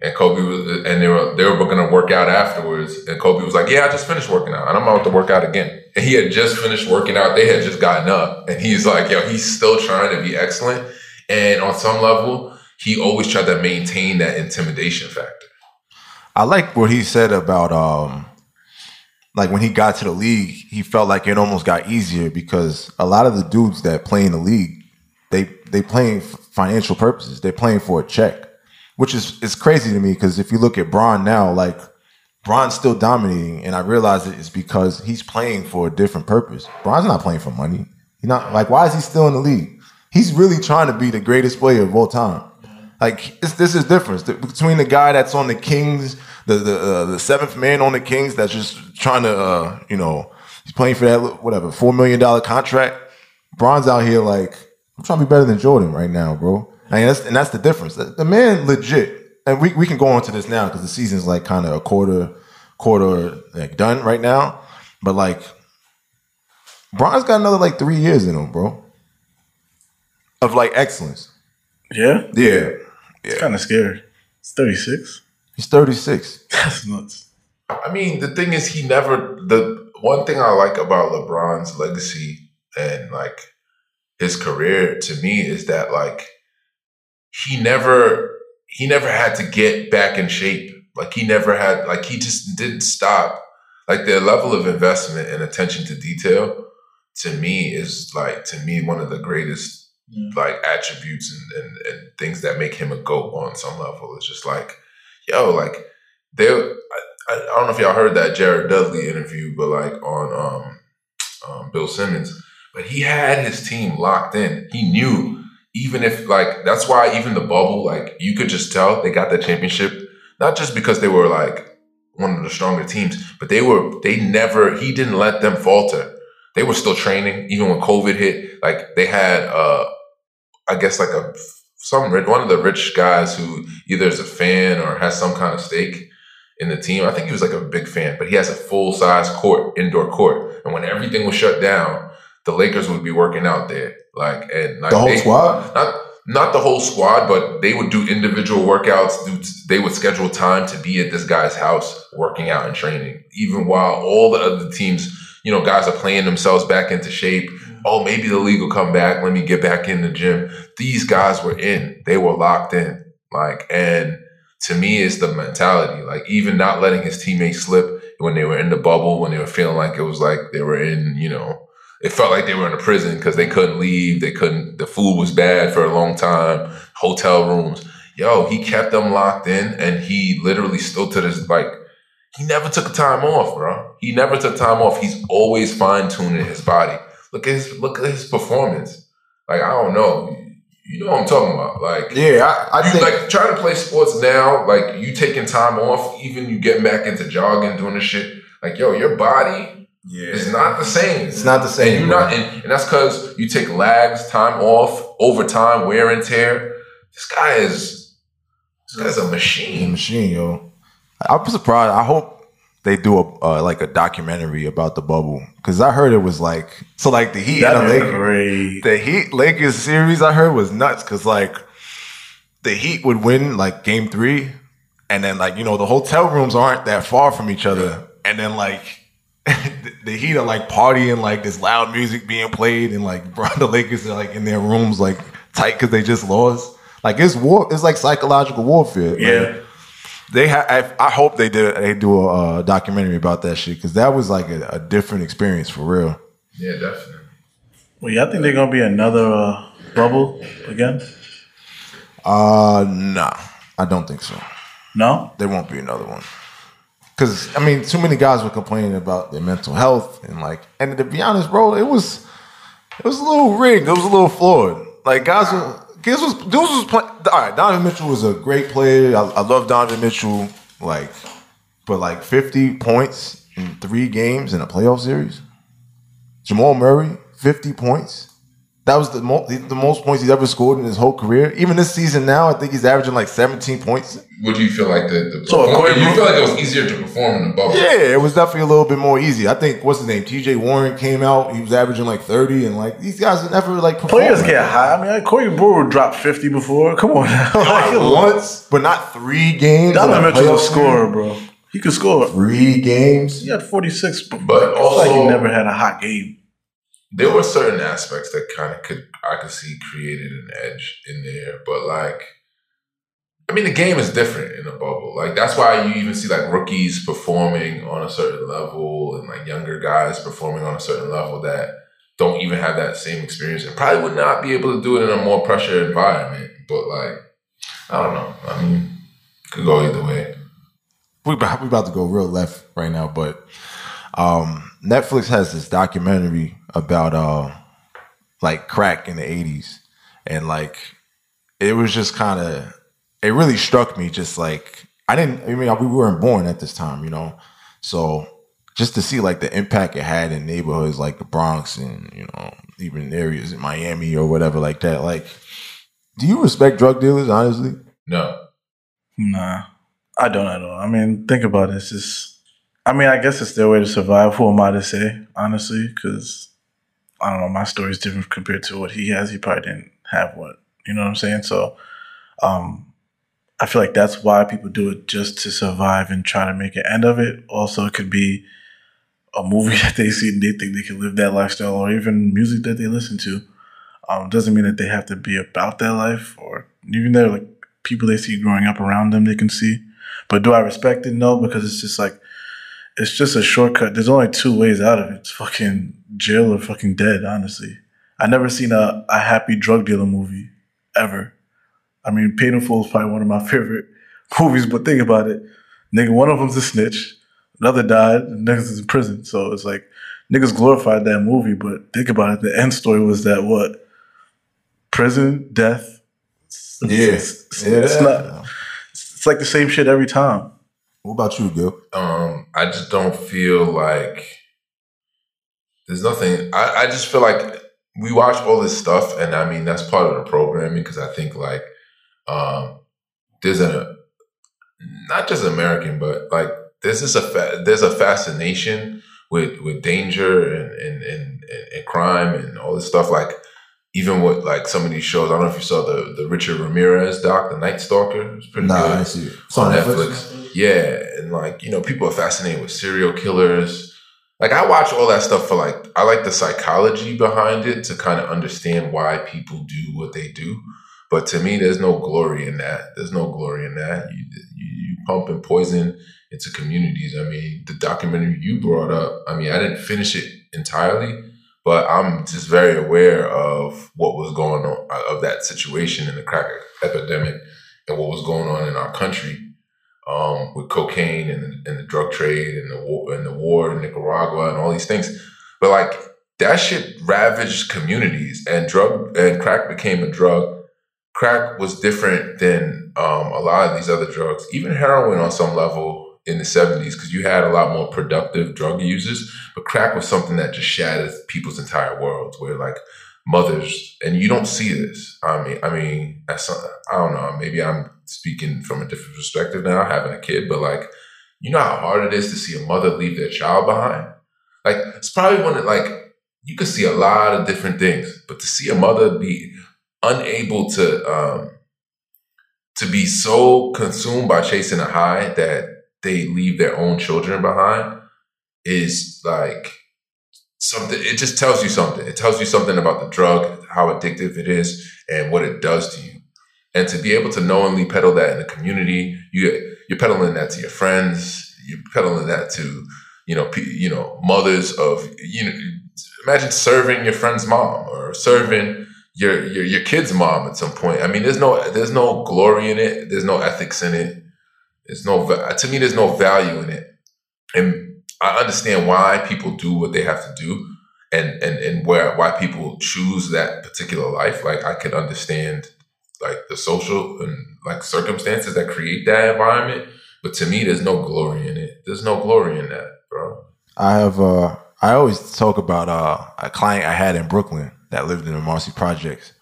And Kobe was, and they were they were gonna work out afterwards. And Kobe was like, "Yeah, I just finished working out, and I'm about to work out again." And he had just finished working out. They had just gotten up, and he's like, "Yo, he's still trying to be excellent." And on some level, he always tried to maintain that intimidation factor. I like what he said about um like when he got to the league, he felt like it almost got easier because a lot of the dudes that play in the league, they they playing for financial purposes. They're playing for a check, which is is crazy to me because if you look at Bron now, like Bron's still dominating, and I realize it is because he's playing for a different purpose. Bron's not playing for money. He's not like why is he still in the league? He's really trying to be the greatest player of all time. Like this, is difference between the guy that's on the Kings, the the uh, the seventh man on the Kings that's just trying to, uh, you know, he's playing for that whatever four million dollar contract. Bron's out here like I'm trying to be better than Jordan right now, bro. I mean, that's, and that's the difference. The, the man legit, and we, we can go on to this now because the season's like kind of a quarter quarter like done right now. But like, Bron's got another like three years in him, bro, of like excellence. Yeah, Yeah, it's kind of scary. It's thirty six. he's 36. That's nuts. I mean, the thing is, he never. The one thing I like about LeBron's legacy and like his career to me is that like he never he never had to get back in shape. Like he never had like he just didn't stop. Like the level of investment and attention to detail to me is like to me one of the greatest like attributes and, and, and things that make him a goat on some level. It's just like, yo, like they I, I I don't know if y'all heard that Jared Dudley interview, but like on um, um, Bill Simmons, but he had his team locked in. He knew even if like that's why even the bubble, like you could just tell they got that championship, not just because they were like one of the stronger teams, but they were they never he didn't let them falter. They were still training even when COVID hit. Like they had uh I guess like a some rich, one of the rich guys who either is a fan or has some kind of stake in the team. I think he was like a big fan, but he has a full size court, indoor court. And when everything was shut down, the Lakers would be working out there. Like and like The whole they- squad? Not not the whole squad, but they would do individual workouts. Do, they would schedule time to be at this guy's house working out and training, even while all the other teams, you know, guys are playing themselves back into shape. Oh, maybe the league will come back. Let me get back in the gym. These guys were in. They were locked in. Like, and to me, it's the mentality. Like, even not letting his teammates slip when they were in the bubble, when they were feeling like it was like they were in, you know, it felt like they were in a prison because they couldn't leave. They couldn't. The food was bad for a long time. Hotel rooms. Yo, he kept them locked in, and he literally still to this like he never took a time off, bro. He never took time off. He's always fine tuning his body. Look at his look at his performance. Like I don't know. You know what I'm talking about. Like Yeah, I, I think like trying to play sports now, like you taking time off, even you getting back into jogging, doing this shit. Like, yo, your body yeah. is not the same. It's not the same, And you're not, and, and that's because you take lags, time off, overtime, wear and tear. This guy is, this guy's a machine. machine, yo. I'm surprised. I hope they do a uh, like a documentary about the bubble because I heard it was like so like the Heat and the Lakers. The Heat Lakers series I heard was nuts because like the Heat would win like game three, and then like you know the hotel rooms aren't that far from each other, and then like the Heat are like partying like this loud music being played, and like bro, the Lakers are like in their rooms like tight because they just lost. Like it's war. It's like psychological warfare. Like, Yeah. they have. I, I hope they did. They do a uh, documentary about that shit because that was like a, a different experience for real. Yeah, definitely. Well, yeah, I think they're gonna be another uh, bubble again. Uh, nah, I don't think so. No, There won't be another one. Cause I mean, too many guys were complaining about their mental health and like, and to be honest, bro, it was, it was a little rigged. It was a little flawed. Like guys guys was, dudes was. All right, Donovan Mitchell was a great player. I, I love Donovan Mitchell. Like, but like fifty points in three games in a playoff series. Jamal Murray, fifty points. That was the, mo- the, the most points he's ever scored in his whole career. Even this season now, I think he's averaging like 17 points. Would you feel like the, the So, Corey you feel like it was easier to perform in the bubble? Yeah, it was definitely a little bit more easy. I think what's his name? TJ Warren came out. He was averaging like 30, and like these guys never like performed Players get that. high. I mean, like, Corey Brewer dropped 50 before. Come on now. Like, Like, once, but not three games. Donovan a Mitchell's a scorer, bro. He could score. Three games. He had 46, but, But I feel like he never had a hot game. There were certain aspects that kind of could I could see created an edge in there, but like, I mean, the game is different in a bubble. Like that's why you even see like rookies performing on a certain level and like younger guys performing on a certain level that don't even have that same experience and probably would not be able to do it in a more pressure environment. But like, I don't know. I mean, could go either way. we we about to go real left right now, but um, Netflix has this documentary about uh, like crack in the '80s, and like it was just kind of it really struck me. Just like I didn't, I mean, we weren't born at this time, you know, so just to see like the impact it had in neighborhoods like the Bronx and you know even areas in Miami or whatever like that. Like, do you respect drug dealers? Honestly, No. Nah, I don't at all. I mean, think about it. It's just, I mean, I guess it's their way to survive. Who am I to say, honestly? Because I don't know. My story's different compared to what he has. He probably didn't have what, you know what I'm saying? So, um, I feel like that's why people do it just to survive and try to make an end of it. Also, it could be a movie that they see and they think they can live that lifestyle, or even music that they listen to. Um, doesn't mean that they have to be about that life, or even though like people they see growing up around them, they can see. But do I respect it? No, because it's just like it's just a shortcut. There's only two ways out of it. It's fucking jail or fucking dead. Honestly, I never seen a, a happy drug dealer movie ever. I mean, in is probably one of my favorite movies. But think about it, nigga. One of them's a snitch. Another died. And niggas is in prison. So it's like niggas glorified that movie. But think about it. The end story was that what prison, death. It's, it's- it's not. It's like the same shit every time. What about you, Gil? Um, I just don't feel like there's nothing. I, I just feel like we watch all this stuff, and I mean that's part of the programming because I think like um, there's a not just American, but like there's just a fa- there's a fascination with with danger and and, and and crime and all this stuff. Like even with like some of these shows, I don't know if you saw the the Richard Ramirez doc, The Night Stalker. It was pretty Nah, good I see it. It's on Netflix. Yeah, and like you know, people are fascinated with serial killers. Like I watch all that stuff for like I like the psychology behind it to kind of understand why people do what they do. But to me, there's no glory in that. There's no glory in that. You you, you pumping poison into communities. I mean, the documentary you brought up. I mean, I didn't finish it entirely, but I'm just very aware of what was going on of that situation in the crack epidemic and what was going on in our country um, with cocaine and, and the drug trade and the war and the war in Nicaragua and all these things. But like that shit ravaged communities and drug and crack became a drug. Crack was different than um, a lot of these other drugs, even heroin on some level in the 70s, because you had a lot more productive drug users. But crack was something that just shattered people's entire worlds, where like mothers, and you don't see this. I mean, I mean, I don't know. Maybe I'm speaking from a different perspective now, having a kid, but like, you know how hard it is to see a mother leave their child behind. Like, it's probably one that like you could see a lot of different things, but to see a mother be unable to um, to be so consumed by chasing a high that they leave their own children behind is like something it just tells you something. It tells you something about the drug how addictive it is and what it does to you. And to be able to knowingly peddle that in the community you you're peddling that to your friends you're peddling that to you know you know mothers of you know imagine serving your friend's mom or serving your, your your kid's mom at some point. I mean there's no there's no glory in it. There's no ethics in it there's no to me there's no value in it and I understand why people do what they have to do and and and where why people choose that particular life. Like I can understand like the social and like circumstances that create that environment. But to me, there's no glory in it. There's no glory in that, bro. I have uh I always talk about uh a client I had in Brooklyn that lived in the Marcy projects.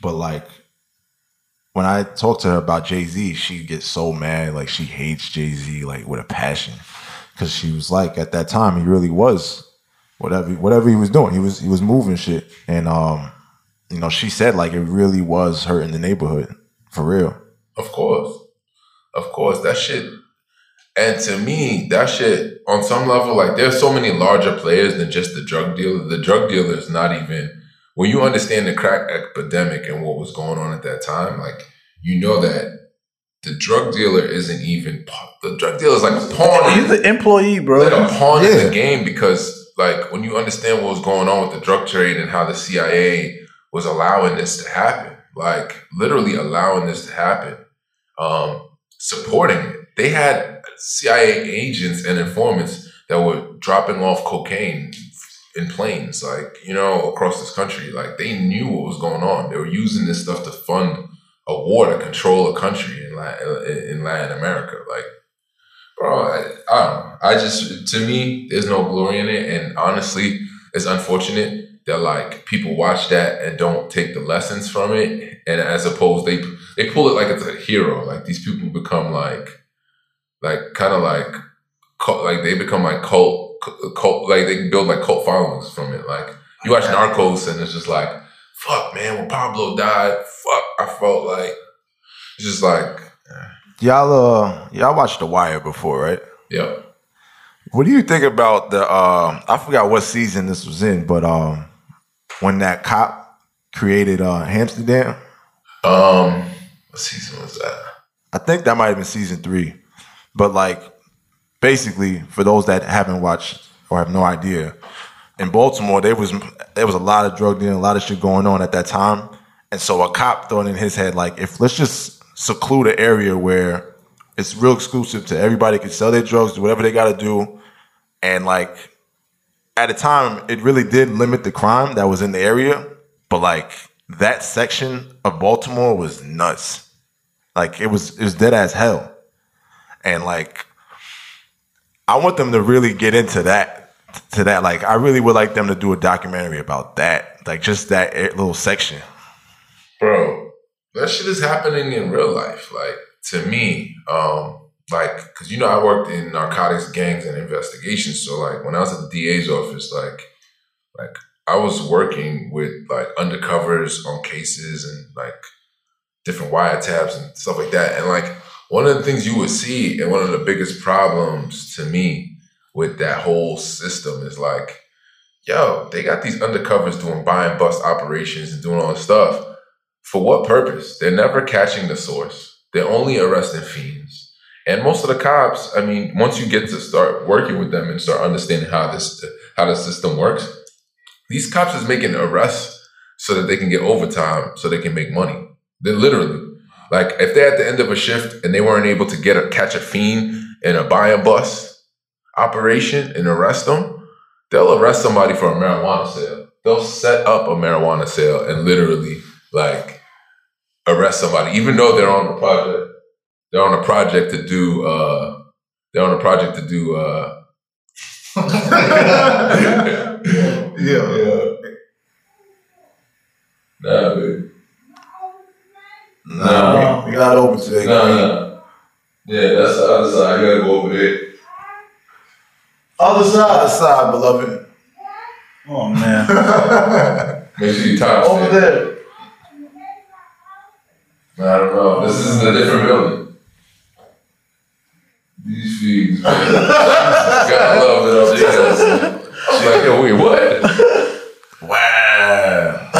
But like when I talk to her about Jay Z, she gets so mad. Like she hates Jay Z like with a passion. Cause she was like, at that time, he really was whatever whatever he was doing. He was he was moving shit. And um, you know, she said like it really was hurting the neighborhood. For real. Of course. Of course. That shit. And to me, that shit, on some level, like there's so many larger players than just the drug dealer. The drug dealer is not even, when you understand the crack epidemic and what was going on at that time, like, you know that the drug dealer isn't even, the drug dealer is like a pawn. He's an employee, bro. like a pawn in the game because like when you understand what was going on with the drug trade and how the CIA was allowing this to happen, like literally allowing this to happen, um, supporting it. They had CIA agents and informants that were dropping off cocaine in planes, like you know, across this country. Like they knew what was going on. They were using this stuff to fund a war to control a country in Latin, in Latin America. Like bro, I, I. I just to me, there's no glory in it, and honestly, it's unfortunate that like people watch that and don't take the lessons from it, and as opposed they they pull it like it's a hero. Like these people become like like kind of like like they become like cult cult like they can build like cult followings from it. Like you watch Narcos and it's just like fuck man when Pablo died, fuck I felt like it's just like Y'all uh y'all watched The Wire before, right? yeah. What do you think about the um I forgot what season this was in, but um when that cop created uh Hamsterdam, Um, what season was that? I think that might have been season three. But like basically, for those that haven't watched or have no idea, in Baltimore there was there was a lot of drug dealing, a lot of shit going on at that time. And so a cop thought in his head, like, if let's just seclude an area where it's real exclusive to everybody can sell their drugs, do whatever they gotta do. And like at the time, it really did limit the crime that was in the area. But like that section of Baltimore was nuts. Like it was it was dead as hell. And like I want them to really get into that to that. Like I really would like them to do a documentary about that. Like just that little section. bro that shit is happening in real life like to me um like because you know i worked in narcotics gangs and investigations so like when i was at the da's office like like i was working with like undercovers on cases and like different wiretaps and stuff like that and like one of the things you would see and one of the biggest problems to me with that whole system is like yo they got these undercovers doing buy and bust operations and doing all this stuff for what purpose? They're never catching the source. They're only arresting fiends. And most of the cops, I mean, once you get to start working with them and start understanding how this how the system works, these cops is making arrests so that they can get overtime, so they can make money. They're literally like if they're at the end of a shift and they weren't able to get a catch a fiend in a buy and bust operation and arrest them, they'll arrest somebody for a marijuana sale. They'll set up a marijuana sale and literally like arrest somebody, even though they're on a project. They're on a project to do. uh They're on a project to do. uh Yeah. yeah. Nah, dude. Nah, we, we not open today. Nah, nah. Yeah, that's the other side. You gotta go over there. Other side. Other side, beloved. Oh man. Make sure you time Over stamp. there. I don't know. This is a different building. These fiends, man. Gotta love it up there. I'm like, yo, wait, what? Wow.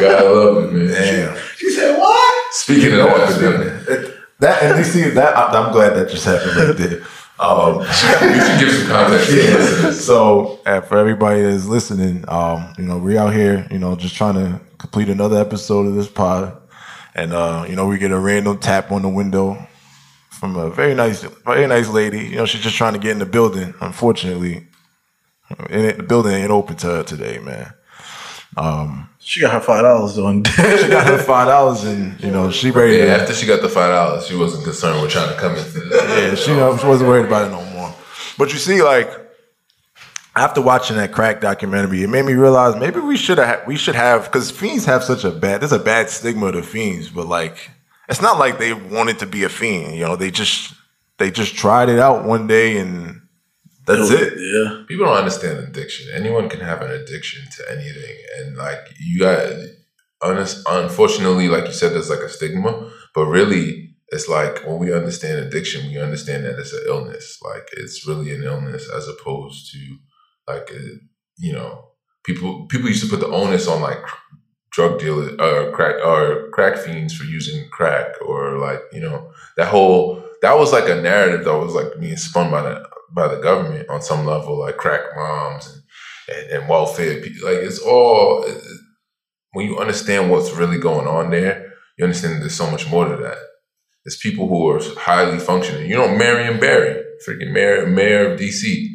Gotta love it, man. Damn. She said what? Speaking of that, That and you see that I'm glad that just happened right there. Um, we should give some context listeners. so uh, for everybody that's listening, um, you know, we're out here, you know, just trying to complete another episode of this pod. And uh, you know, we get a random tap on the window from a very nice, very nice lady. You know, she's just trying to get in the building. Unfortunately, and it, the building ain't open to her today, man. Um, she got her five dollars on She got her five dollars, and you know, she ready. Yeah, to, after she got the five dollars, she wasn't concerned with trying to come into this. Yeah, she, know, she wasn't worried about it no more. But you see, like, after watching that crack documentary, it made me realize maybe we should have we should have because fiends have such a bad there's a bad stigma to fiends, but like it's not like they wanted to be a fiend. You know, they just they just tried it out one day and that's it. Yeah. people don't understand addiction. Anyone can have an addiction to anything, and like you got, honest, unfortunately, like you said, there's like a stigma, but really, it's like when we understand addiction, we understand that it's an illness. Like it's really an illness, as opposed to like uh, you know, people people used to put the onus on like drug dealers, or crack or crack fiends for using crack, or like you know that whole that was like a narrative that was like being spun by the by the government on some level, like crack moms and and, and welfare people. Like it's all when you understand what's really going on there, you understand there's so much more to that. There's people who are highly functioning. You know, Marion Barry, freaking mayor mayor of DC,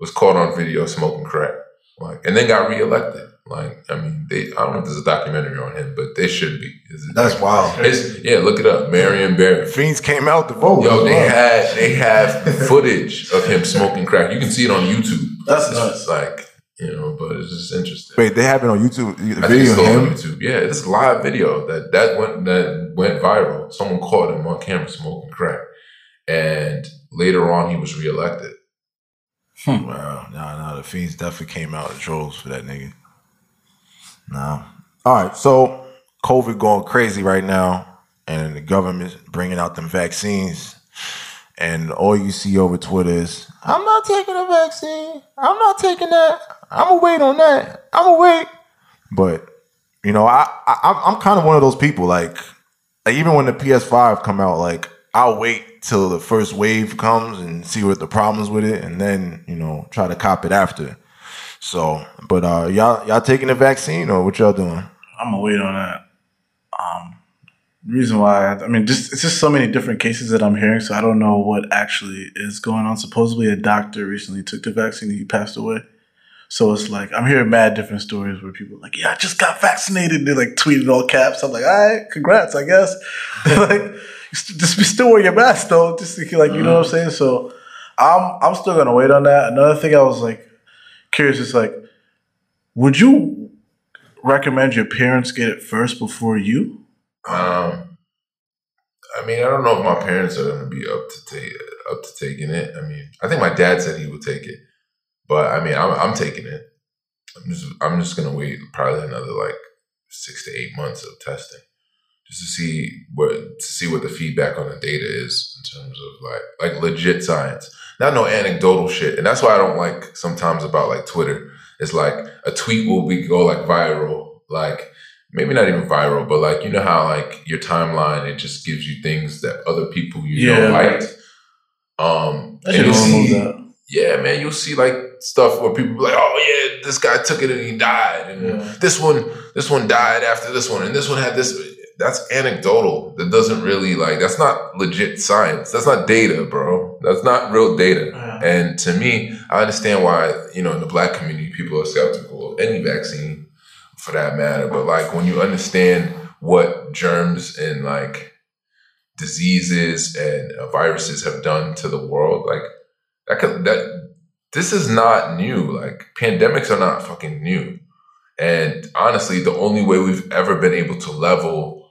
was caught on video smoking crack, like, and then got reelected. Like, I mean, they I don't know if there's a documentary on him, but they should be. It's- That's wild. it's, yeah, look it up, Marion Barry. Fiends came out to vote. Yo, they had they have footage of him smoking crack. You can see it on YouTube. That's It's nuts. like you know, but it's just interesting. Wait, they have it on YouTube. The I think it's video still of on. YouTube. Yeah, it's a live video that that went that went viral. Someone caught him on camera smoking crack, and later on he was reelected. Hmm. Wow, nah, nah, the fiends definitely came out in droves for that nigga. Nah. All right, so COVID going crazy right now, and the government bringing out them vaccines, and all you see over Twitter is, "I'm not taking a vaccine. I'm not taking that. I'm gonna wait on that. I'm gonna wait." But you know, I, I I'm- I'm kind of one of those people. Like, like even when the PS5 come out, like I'll wait till the first wave comes and see what the problems with it, and then you know try to cop it after. So, but uh, y'all y'all taking the vaccine or what y'all doing? I'm gonna wait on that. Um, reason why, I mean, just it's just so many different cases that I'm hearing, so I don't know what actually is going on. Supposedly, a doctor recently took the vaccine and he passed away. So it's like I'm hearing mad different stories where people are like, "Yeah, I just got vaccinated." They're like tweeted all caps. I'm like, "All right, congrats, I guess." like, just be still wear your mask though, just like you know what I'm saying. So I'm I'm still gonna wait on that. Another thing I was like curious is like, would you recommend your parents get it first before you? Um, I mean, I don't know if my parents are going to be up to take up to taking it. I mean, I think my dad said he would take it, but I mean, I'm I'm taking it. I'm just I'm just to wait probably another like six to eight months of testing just to see what to see what the feedback on the data is in terms of like like legit science, not no anecdotal shit. And that's why I don't like sometimes about like Twitter. It's like a tweet will be go like viral, like maybe not even viral, but like you know how like your timeline it just gives you things that other people you know Yeah. liked. Um, I and remove see, yeah, man, you'll see like stuff where people be like, oh yeah, this guy took it and he died, and Yeah. this one, this one died after this one, and this one had this. That's anecdotal. That doesn't really like. That's not legit science. That's not data, bro. That's not real data. Yeah. And to me, I understand why you know in the black community people are skeptical of any vaccine, for that matter. But like when you understand what germs and like diseases and uh, viruses have done to the world, like that could that this is not new. Like pandemics are not fucking new. And honestly, the only way we've ever been able to level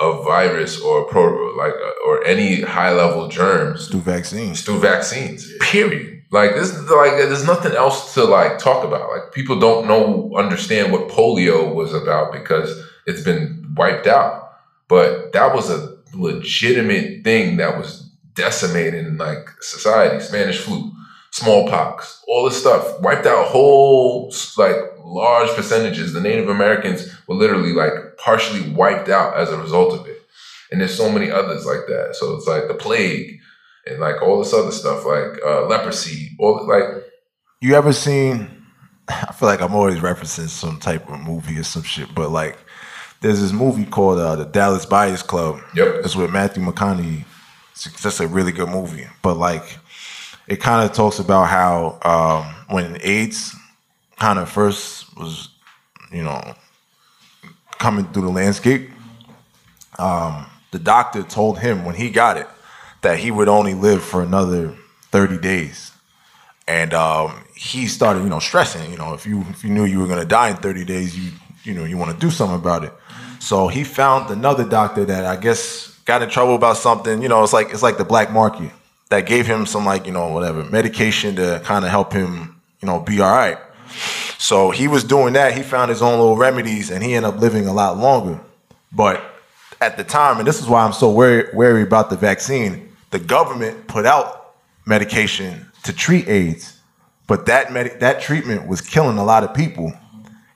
a virus or pro like uh, or any high level germs through vaccines. through vaccines. Period. Like this, like there's nothing else to like talk about. Like people don't know, understand what polio was about because it's been wiped out. But that was a legitimate thing that was decimating like society. Spanish flu, smallpox, all this stuff wiped out whole like large percentages. The Native Americans were literally like partially wiped out as a result of it. And there's so many others like that. So it's like the plague and like all this other stuff, like uh, leprosy, all like You ever seen? I feel like I'm always referencing some type of movie or some shit, but like, there's this movie called uh, the Dallas Buyers Club. Yep. It's with Matthew McConaughey. It's just a really good movie, but like, it kind of talks about how um, when AIDS kind of first was, you know, coming through the landscape, um, the doctor told him when he got it that he would only live for another 30 days and um, he started, you know, stressing. You know, if you if you knew you were gonna die in 30 days, you you know you want to do something about it. So he found another doctor that I guess got in trouble about something. You know, it's like it's like the black market that gave him some like you know whatever medication to kind of help him you know be all right. So he was doing that. He found his own little remedies, and he ended up living a lot longer. But at the time, and this is why I'm so wary, wary about the vaccine. The government put out medication to treat AIDS, but that med- that treatment was killing a lot of people.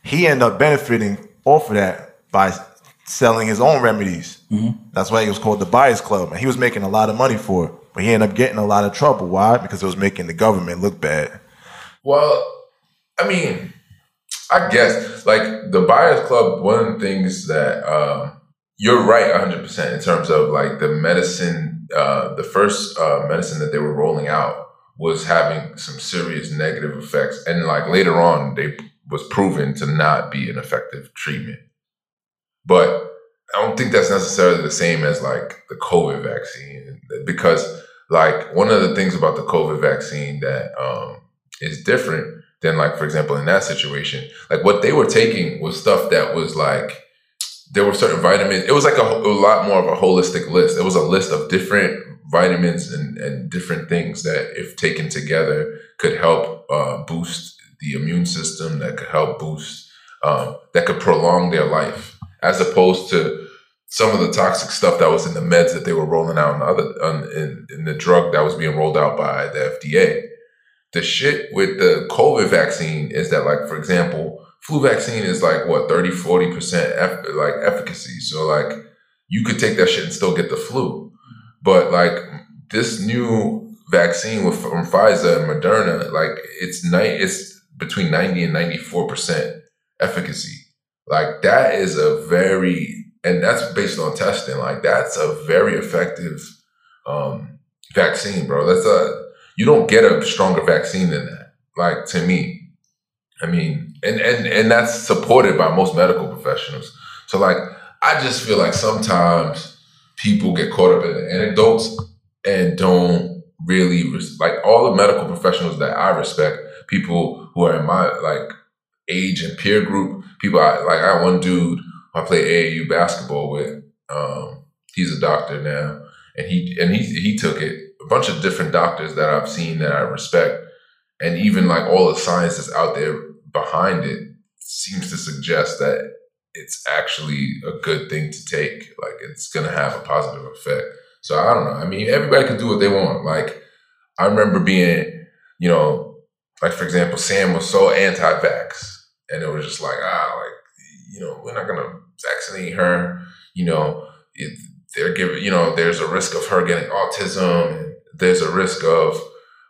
He ended up benefiting off of that by selling his own remedies. Mm-hmm. That's why he was called the Buyers Club, and he was making a lot of money for it. But he ended up getting a lot of trouble. Why? Because it was making the government look bad. Well, I mean, I guess like the Buyers Club. One of the things that um, you're right, 100 percent in terms of like the medicine. Uh, the first uh, medicine that they were rolling out was having some serious negative effects, and like later on, they was proven to not be an effective treatment. But I don't think that's necessarily the same as like the COVID vaccine because like one of the things about the COVID vaccine that um, is different than like for example in that situation. Like what they were taking was stuff that was like there were certain vitamins. It was like a, a lot more of a holistic list. It was a list of different vitamins and, and different things that if taken together could help uh, boost the immune system that could help boost um, that could prolong their life as opposed to some of the toxic stuff that was in the meds that they were rolling out in the other in, in the drug that was being rolled out by the FDA. The shit with the COVID vaccine is that, like, for example, flu vaccine is like what 30, 40 percent eff- like efficacy. So like you could take that shit and still get the flu. But like this new vaccine with from Pfizer and Moderna, like it's night it's between 90 and 94 percent efficacy. Like that is a very and that's based on testing. Like that's a very effective um, vaccine, bro. That's a you don't get a stronger vaccine than that. Like to me, I mean, and and and that's supported by most medical professionals. So like, I just feel like sometimes people get caught up in the anecdotes and don't really like all the medical professionals that I respect. People who are in my like age and peer group. People I like. I one dude I play AAU basketball with. Um, he's a doctor now, and he and he he took it. A bunch of different doctors that I've seen that I respect, and even like all the science that's out there behind it seems to suggest that it's actually a good thing to take. Like it's gonna have a positive effect. So I don't know. I mean, everybody can do what they want. Like I remember being, you know, like for example, Sam was so anti-vax, and it was just like ah, like you know, we're not gonna vaccinate her. You know, it, they're giving, you know, there's a risk of her getting autism. And there's a risk of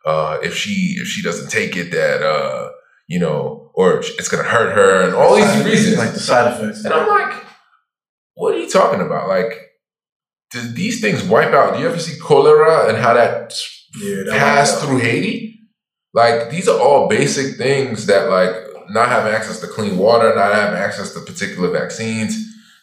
uh, if she if she doesn't take it that uh, you know, or it's gonna hurt her, and all these reasons. like the side effects. And I'm like, what are you talking about? Like, do these things wipe out? Do you ever see cholera and how that Yeah, that passed through Haiti? Like, these are all basic things that, like, not having access to clean water, not having access to particular vaccines,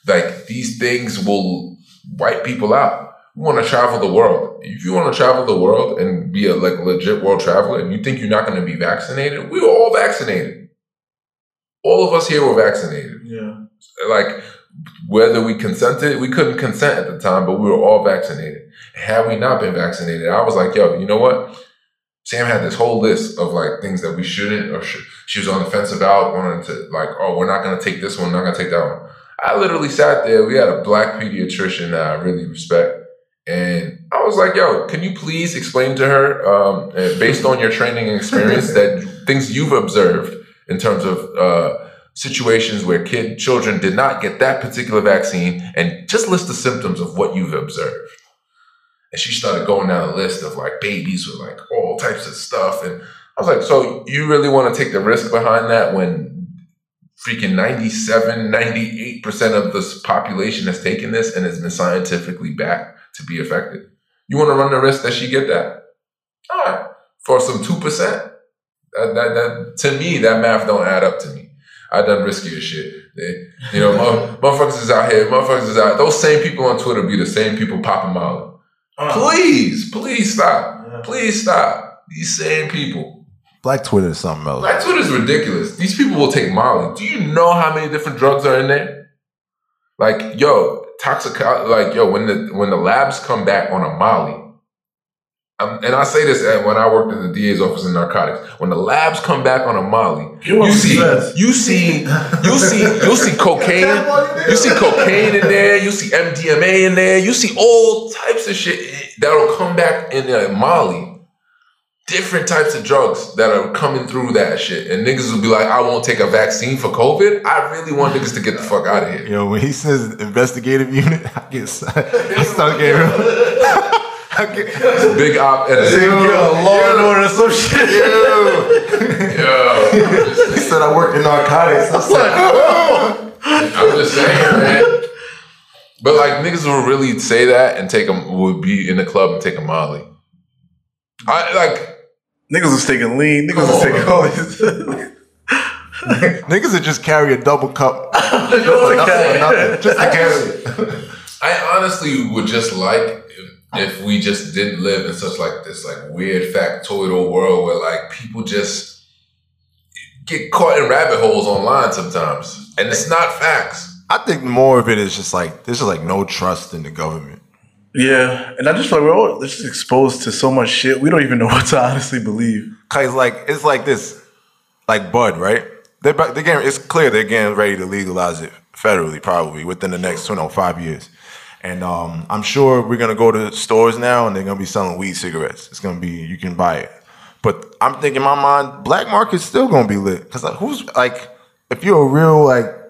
like, these things will wipe people out. You want to travel the world. If you want to travel the world and be a like legit world traveler, and you think you're not going to be vaccinated, we were all vaccinated. All of us here were vaccinated Yeah. like whether we consented, we couldn't consent at the time, but we were all vaccinated. Had we not been vaccinated, I was like, yo, you know what? Sam had this whole list of like things that we shouldn't or should. She was on the fence about, wanting to like, oh, we're not gonna take this one, not gonna take that one. I literally sat there. We had a black pediatrician that I really respect, and I was like, yo, can you please explain to her, um, based on your training and experience, that things you've observed in terms of uh, situations where kid children did not get that particular vaccine and just list the symptoms of what you've observed and she started going down a list of like babies with like all types of stuff and i was like so you really want to take the risk behind that when freaking 97 98% of this population has taken this and has been scientifically backed to be effective you want to run the risk that she get that all right for some 2% that, that, that to me that math don't add up to me I done riskier shit. You know, motherfuckers is out here. Motherfuckers is out. Those same people on Twitter be the same people popping Molly. Uh, Please, please stop. Please stop. These same people. Black Twitter is something else. Black Twitter's ridiculous. These people will take Molly. Do you know how many different drugs are in there? Like, yo, toxic. Like, yo, when the when the labs come back on a Molly, um, and I say this when I worked in the DA's office in narcotics. When the labs come back on a Molly, You want you see, success. you see, you see, you see cocaine. You see cocaine in there. You see MDMA in there. You see all types of shit that'll come back in a Molly. Different types of drugs that are coming through that shit, and niggas will be like, "I won't take a vaccine for COVID." I really want niggas to get the fuck out of here. Yo, when he says investigative unit, I get I start getting real. I get, Big op editor. Yo, law and order, some shit. Yo, he said I work in narcotics. I was like, I'm just saying, man. But like niggas will really say that and take them would be in the club and take a Molly. I like Niggas was taking lean. Niggas was taking oh. all these. niggas would just carry a double cup. Just Nothing, like that. nothing, just to carry. I honestly would just like if, if we just didn't live in such like this like weird factoidal world where like people just get caught in rabbit holes online sometimes, and it's not facts. I think more of it is just like there's just like no trust in the government. Yeah, and I just feel like we're all just exposed to so much shit. We don't even know what to honestly believe. Cause like it's like this, like Bud, right? They're they're getting, it's clear they're getting ready to legalize it federally, probably within the next you know five years. And um, I'm sure we're gonna go to stores now, and they're gonna be selling weed cigarettes. It's gonna be you can buy it. But I'm thinking in my mind, black market's still gonna be lit. Cause like, who's like, if you're a real like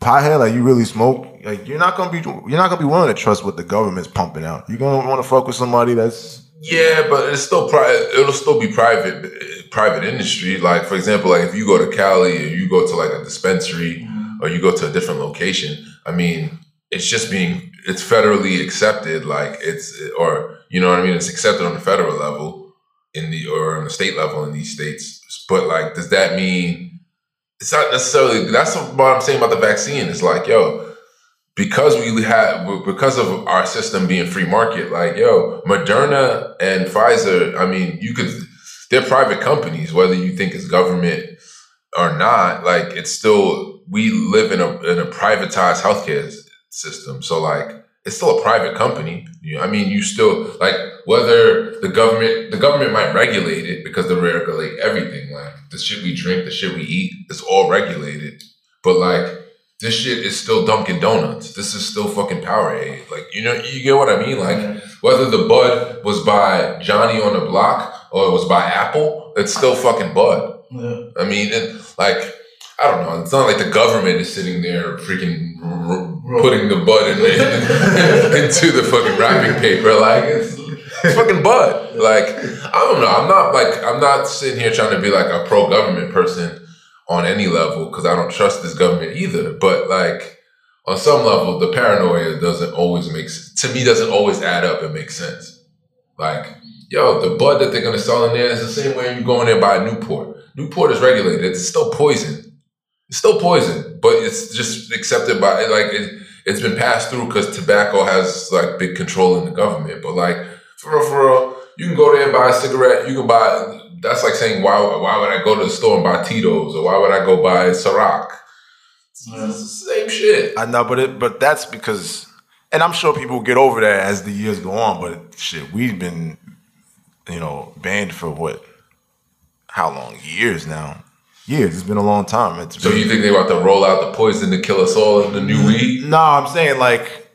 pothead, like you really smoke, like you're not gonna be you're not gonna be willing to trust what the government's pumping out. You're gonna want to fuck with somebody that's Yeah, but it's still private. It'll still be private, private industry. Like for example, like if you go to Cali or you go to like a dispensary or you go to a different location. I mean, it's just being it's federally accepted. Like it's or you know what I mean. It's accepted on the federal level in the or on the state level in these states. But like, does that mean it's not necessarily? That's what I'm saying about the vaccine. It's like, yo, because we have because of our system being free market, like yo, Moderna and Pfizer. I mean, you could they're private companies, whether you think it's government or not. Like it's still we live in a in a privatized healthcare system. So like it's still a private company. I mean, you still like whether the government the government might regulate it because they regulate everything. Like the shit we drink, the shit we eat, it's all regulated. But like this shit is still Dunkin' Donuts. This is still fucking Powerade. Like you know, you get what I mean. Like whether the Bud was by Johnny on the Block or it was by Apple, it's still fucking Bud. Yeah. I mean, it, like I don't know. It's not like the government is sitting there freaking putting the Bud in, into the fucking wrapping paper. Like it's, it's fucking Bud. Like I don't know. I'm not like I'm not sitting here trying to be like a pro government person on any level because I don't trust this government either. But like on some level, the paranoia doesn't always make to me doesn't always add up and make sense. Like yo, the bud that they're gonna sell in there is the same way you go in there and buy Newport. Newport is regulated. It's still poison. It's still poison, but it's just accepted by like it, it's been passed through because tobacco has like big control in the government. But like for real, for real, you can go there and buy a cigarette. You can buy. That's like saying why why would I go to the store and buy Tito's or why would I go buy Ciroc? It's the same shit. I know, but it, but that's because, and I'm sure people get over that as the years go on. But shit, we've been, you know, banned for what? How long? Years now. Years. It's been a long time. It's So been, you think they about to roll out the poison to kill us all in the new weed? No, I'm saying like,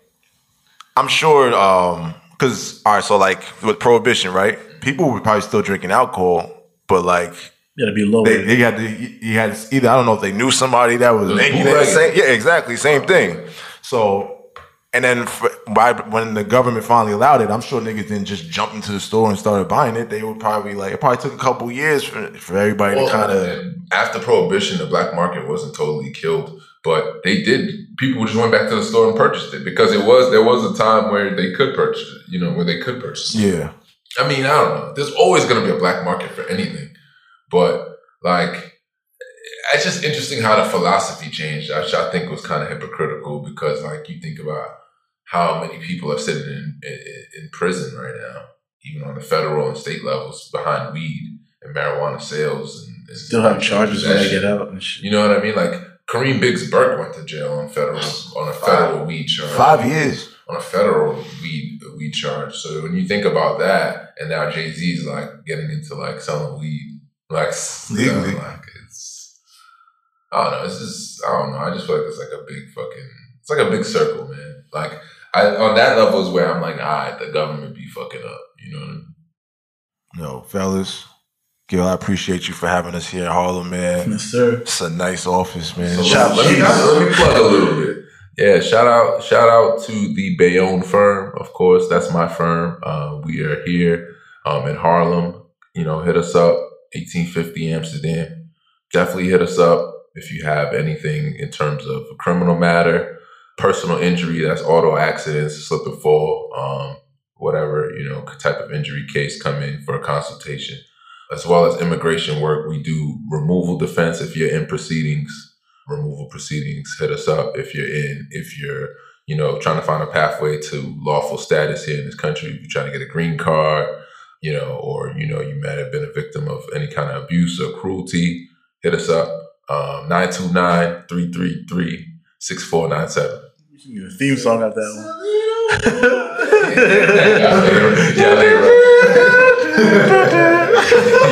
I'm sure, um, because all right, so like with prohibition, right? People were probably still drinking alcohol, but like You gotta be low. they, they had to, you had to, either I don't know if they knew somebody that was It was making it. bootlegging. Same, yeah, exactly, same thing. So, and then f by, when the government finally allowed it, I'm sure niggas didn't just jump into the store and started buying it. They would probably like it probably took a couple years for, for everybody Well, to kind of. Uh, after prohibition, the black market wasn't totally killed, but they did. People just went back to the store and purchased it because it was there was a time where they could purchase it. You know, where they could purchase it. Yeah, I mean, I don't know. There's always going to be a black market for anything, but like. It's just interesting how the philosophy changed, which I think was kind of hypocritical because, like, you think about how many people are sitting in, in in prison right now, even on the federal and state levels, behind weed, and marijuana sales and, and Still have charges when they get out. You know what I mean? Like Kareem Biggs Burke went to jail on federal on a federal weed charge. Five years. on a federal weed weed charge. So when you think about that, and now Jay Z's like getting into like selling weed, like s- you know, Legally. Uh, like it's I don't know. It's just I don't know. I just feel like it's like a big fucking. It's like a big circle, man. Like I on that level is where I'm like, all right, the government be fucking up. You know what I mean? No, fellas. Gil, I appreciate you for having us here in Harlem, man. Yes, sir. It's a nice office, man. So Shout- let, me, let me plug a little bit. Yeah, shout out, shout out to the Bayonne firm. Of course, that's my firm. Uh, we are here um, in Harlem. You know, hit us up, 1850 Amsterdam. Definitely hit us up if you have anything in terms of a criminal matter, personal injury that's auto accidents, slip and fall, um, whatever you know type of injury case come in for a consultation, as well as immigration work. We do removal defense if you're in proceedings. Removal proceedings. Hit us up if you're in. If you're you know trying to find a pathway to lawful status here in this country. If you're trying to get a green card. You know, or you know, you might have been a victim of any kind of abuse or cruelty. Hit us up, um, 929 333 6497. You a theme song out that one. Y'all ain't right.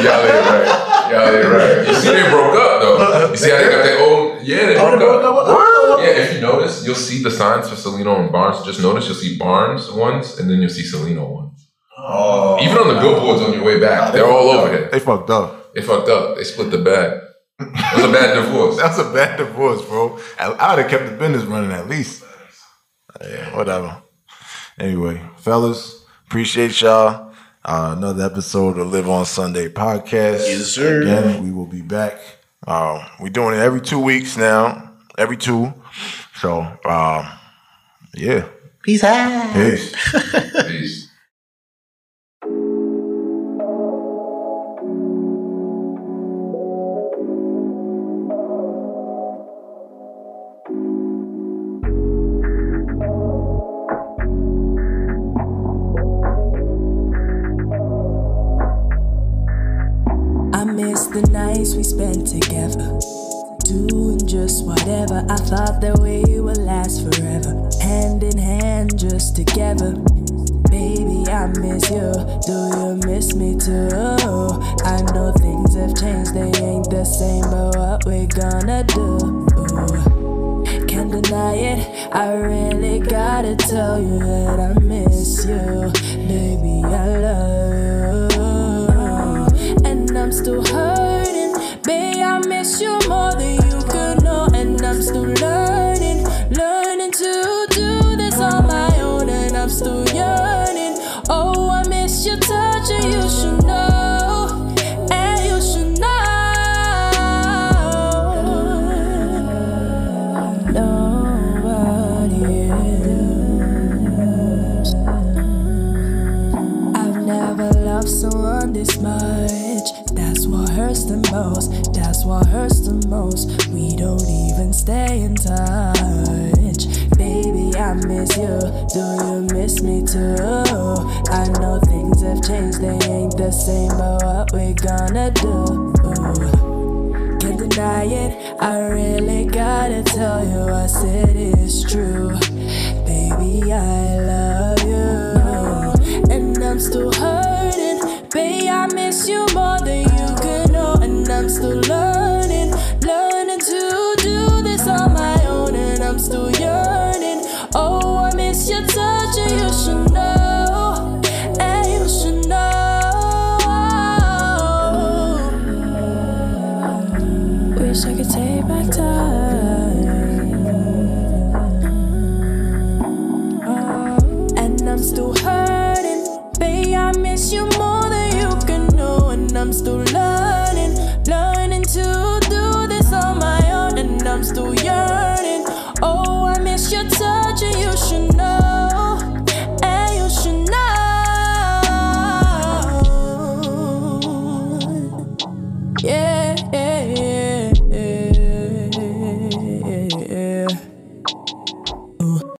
Y'all ain't right. Y'all ain't right. You see, they broke up though. You see how they got their old. Yeah, oh, they broke up. Yeah, if you notice, you'll see the signs for Cellino and Barnes. Just notice you'll see Barnes ones, and then you'll see Cellino ones. Oh, Even on the billboards on your way back, they're all over there. They fucked up. They fucked up. They split the bag. That's a bad divorce. That's a bad divorce, bro. I would have kept the business running at least. Yeah, whatever. Anyway, fellas, appreciate y'all. Uh, another episode of Live on Sunday podcast. Yes, sir. Again, we will be back. Um, we're doing it every two weeks now. Every two. So, um, yeah. Peace out. Peace. Peace. Nights we spent together. Doing just whatever. I thought that we would last forever. Hand in hand, just together. Baby, I miss you. Do you miss me too? I know things have changed, they ain't the same, but what we gonna do? Can't deny it. I really gotta tell you that I miss you. Baby, I love you. And I'm still hurting. You more than you could know. And I'm still learning, learning to do this on my own. And I'm still yearning. Oh, I miss your touch, and you should know. And you should know. Nobody else. I've never loved someone this much. That's what hurts the most. What hurts the most. We don't even stay in touch. Baby, I miss you. Do you miss me too? I know things have changed. They ain't the same, but what we gonna do? Can't deny it. I really gotta tell you, I said it's true. Baby, I love you. And I'm still hurting. Baby, I miss you more than you could And I'm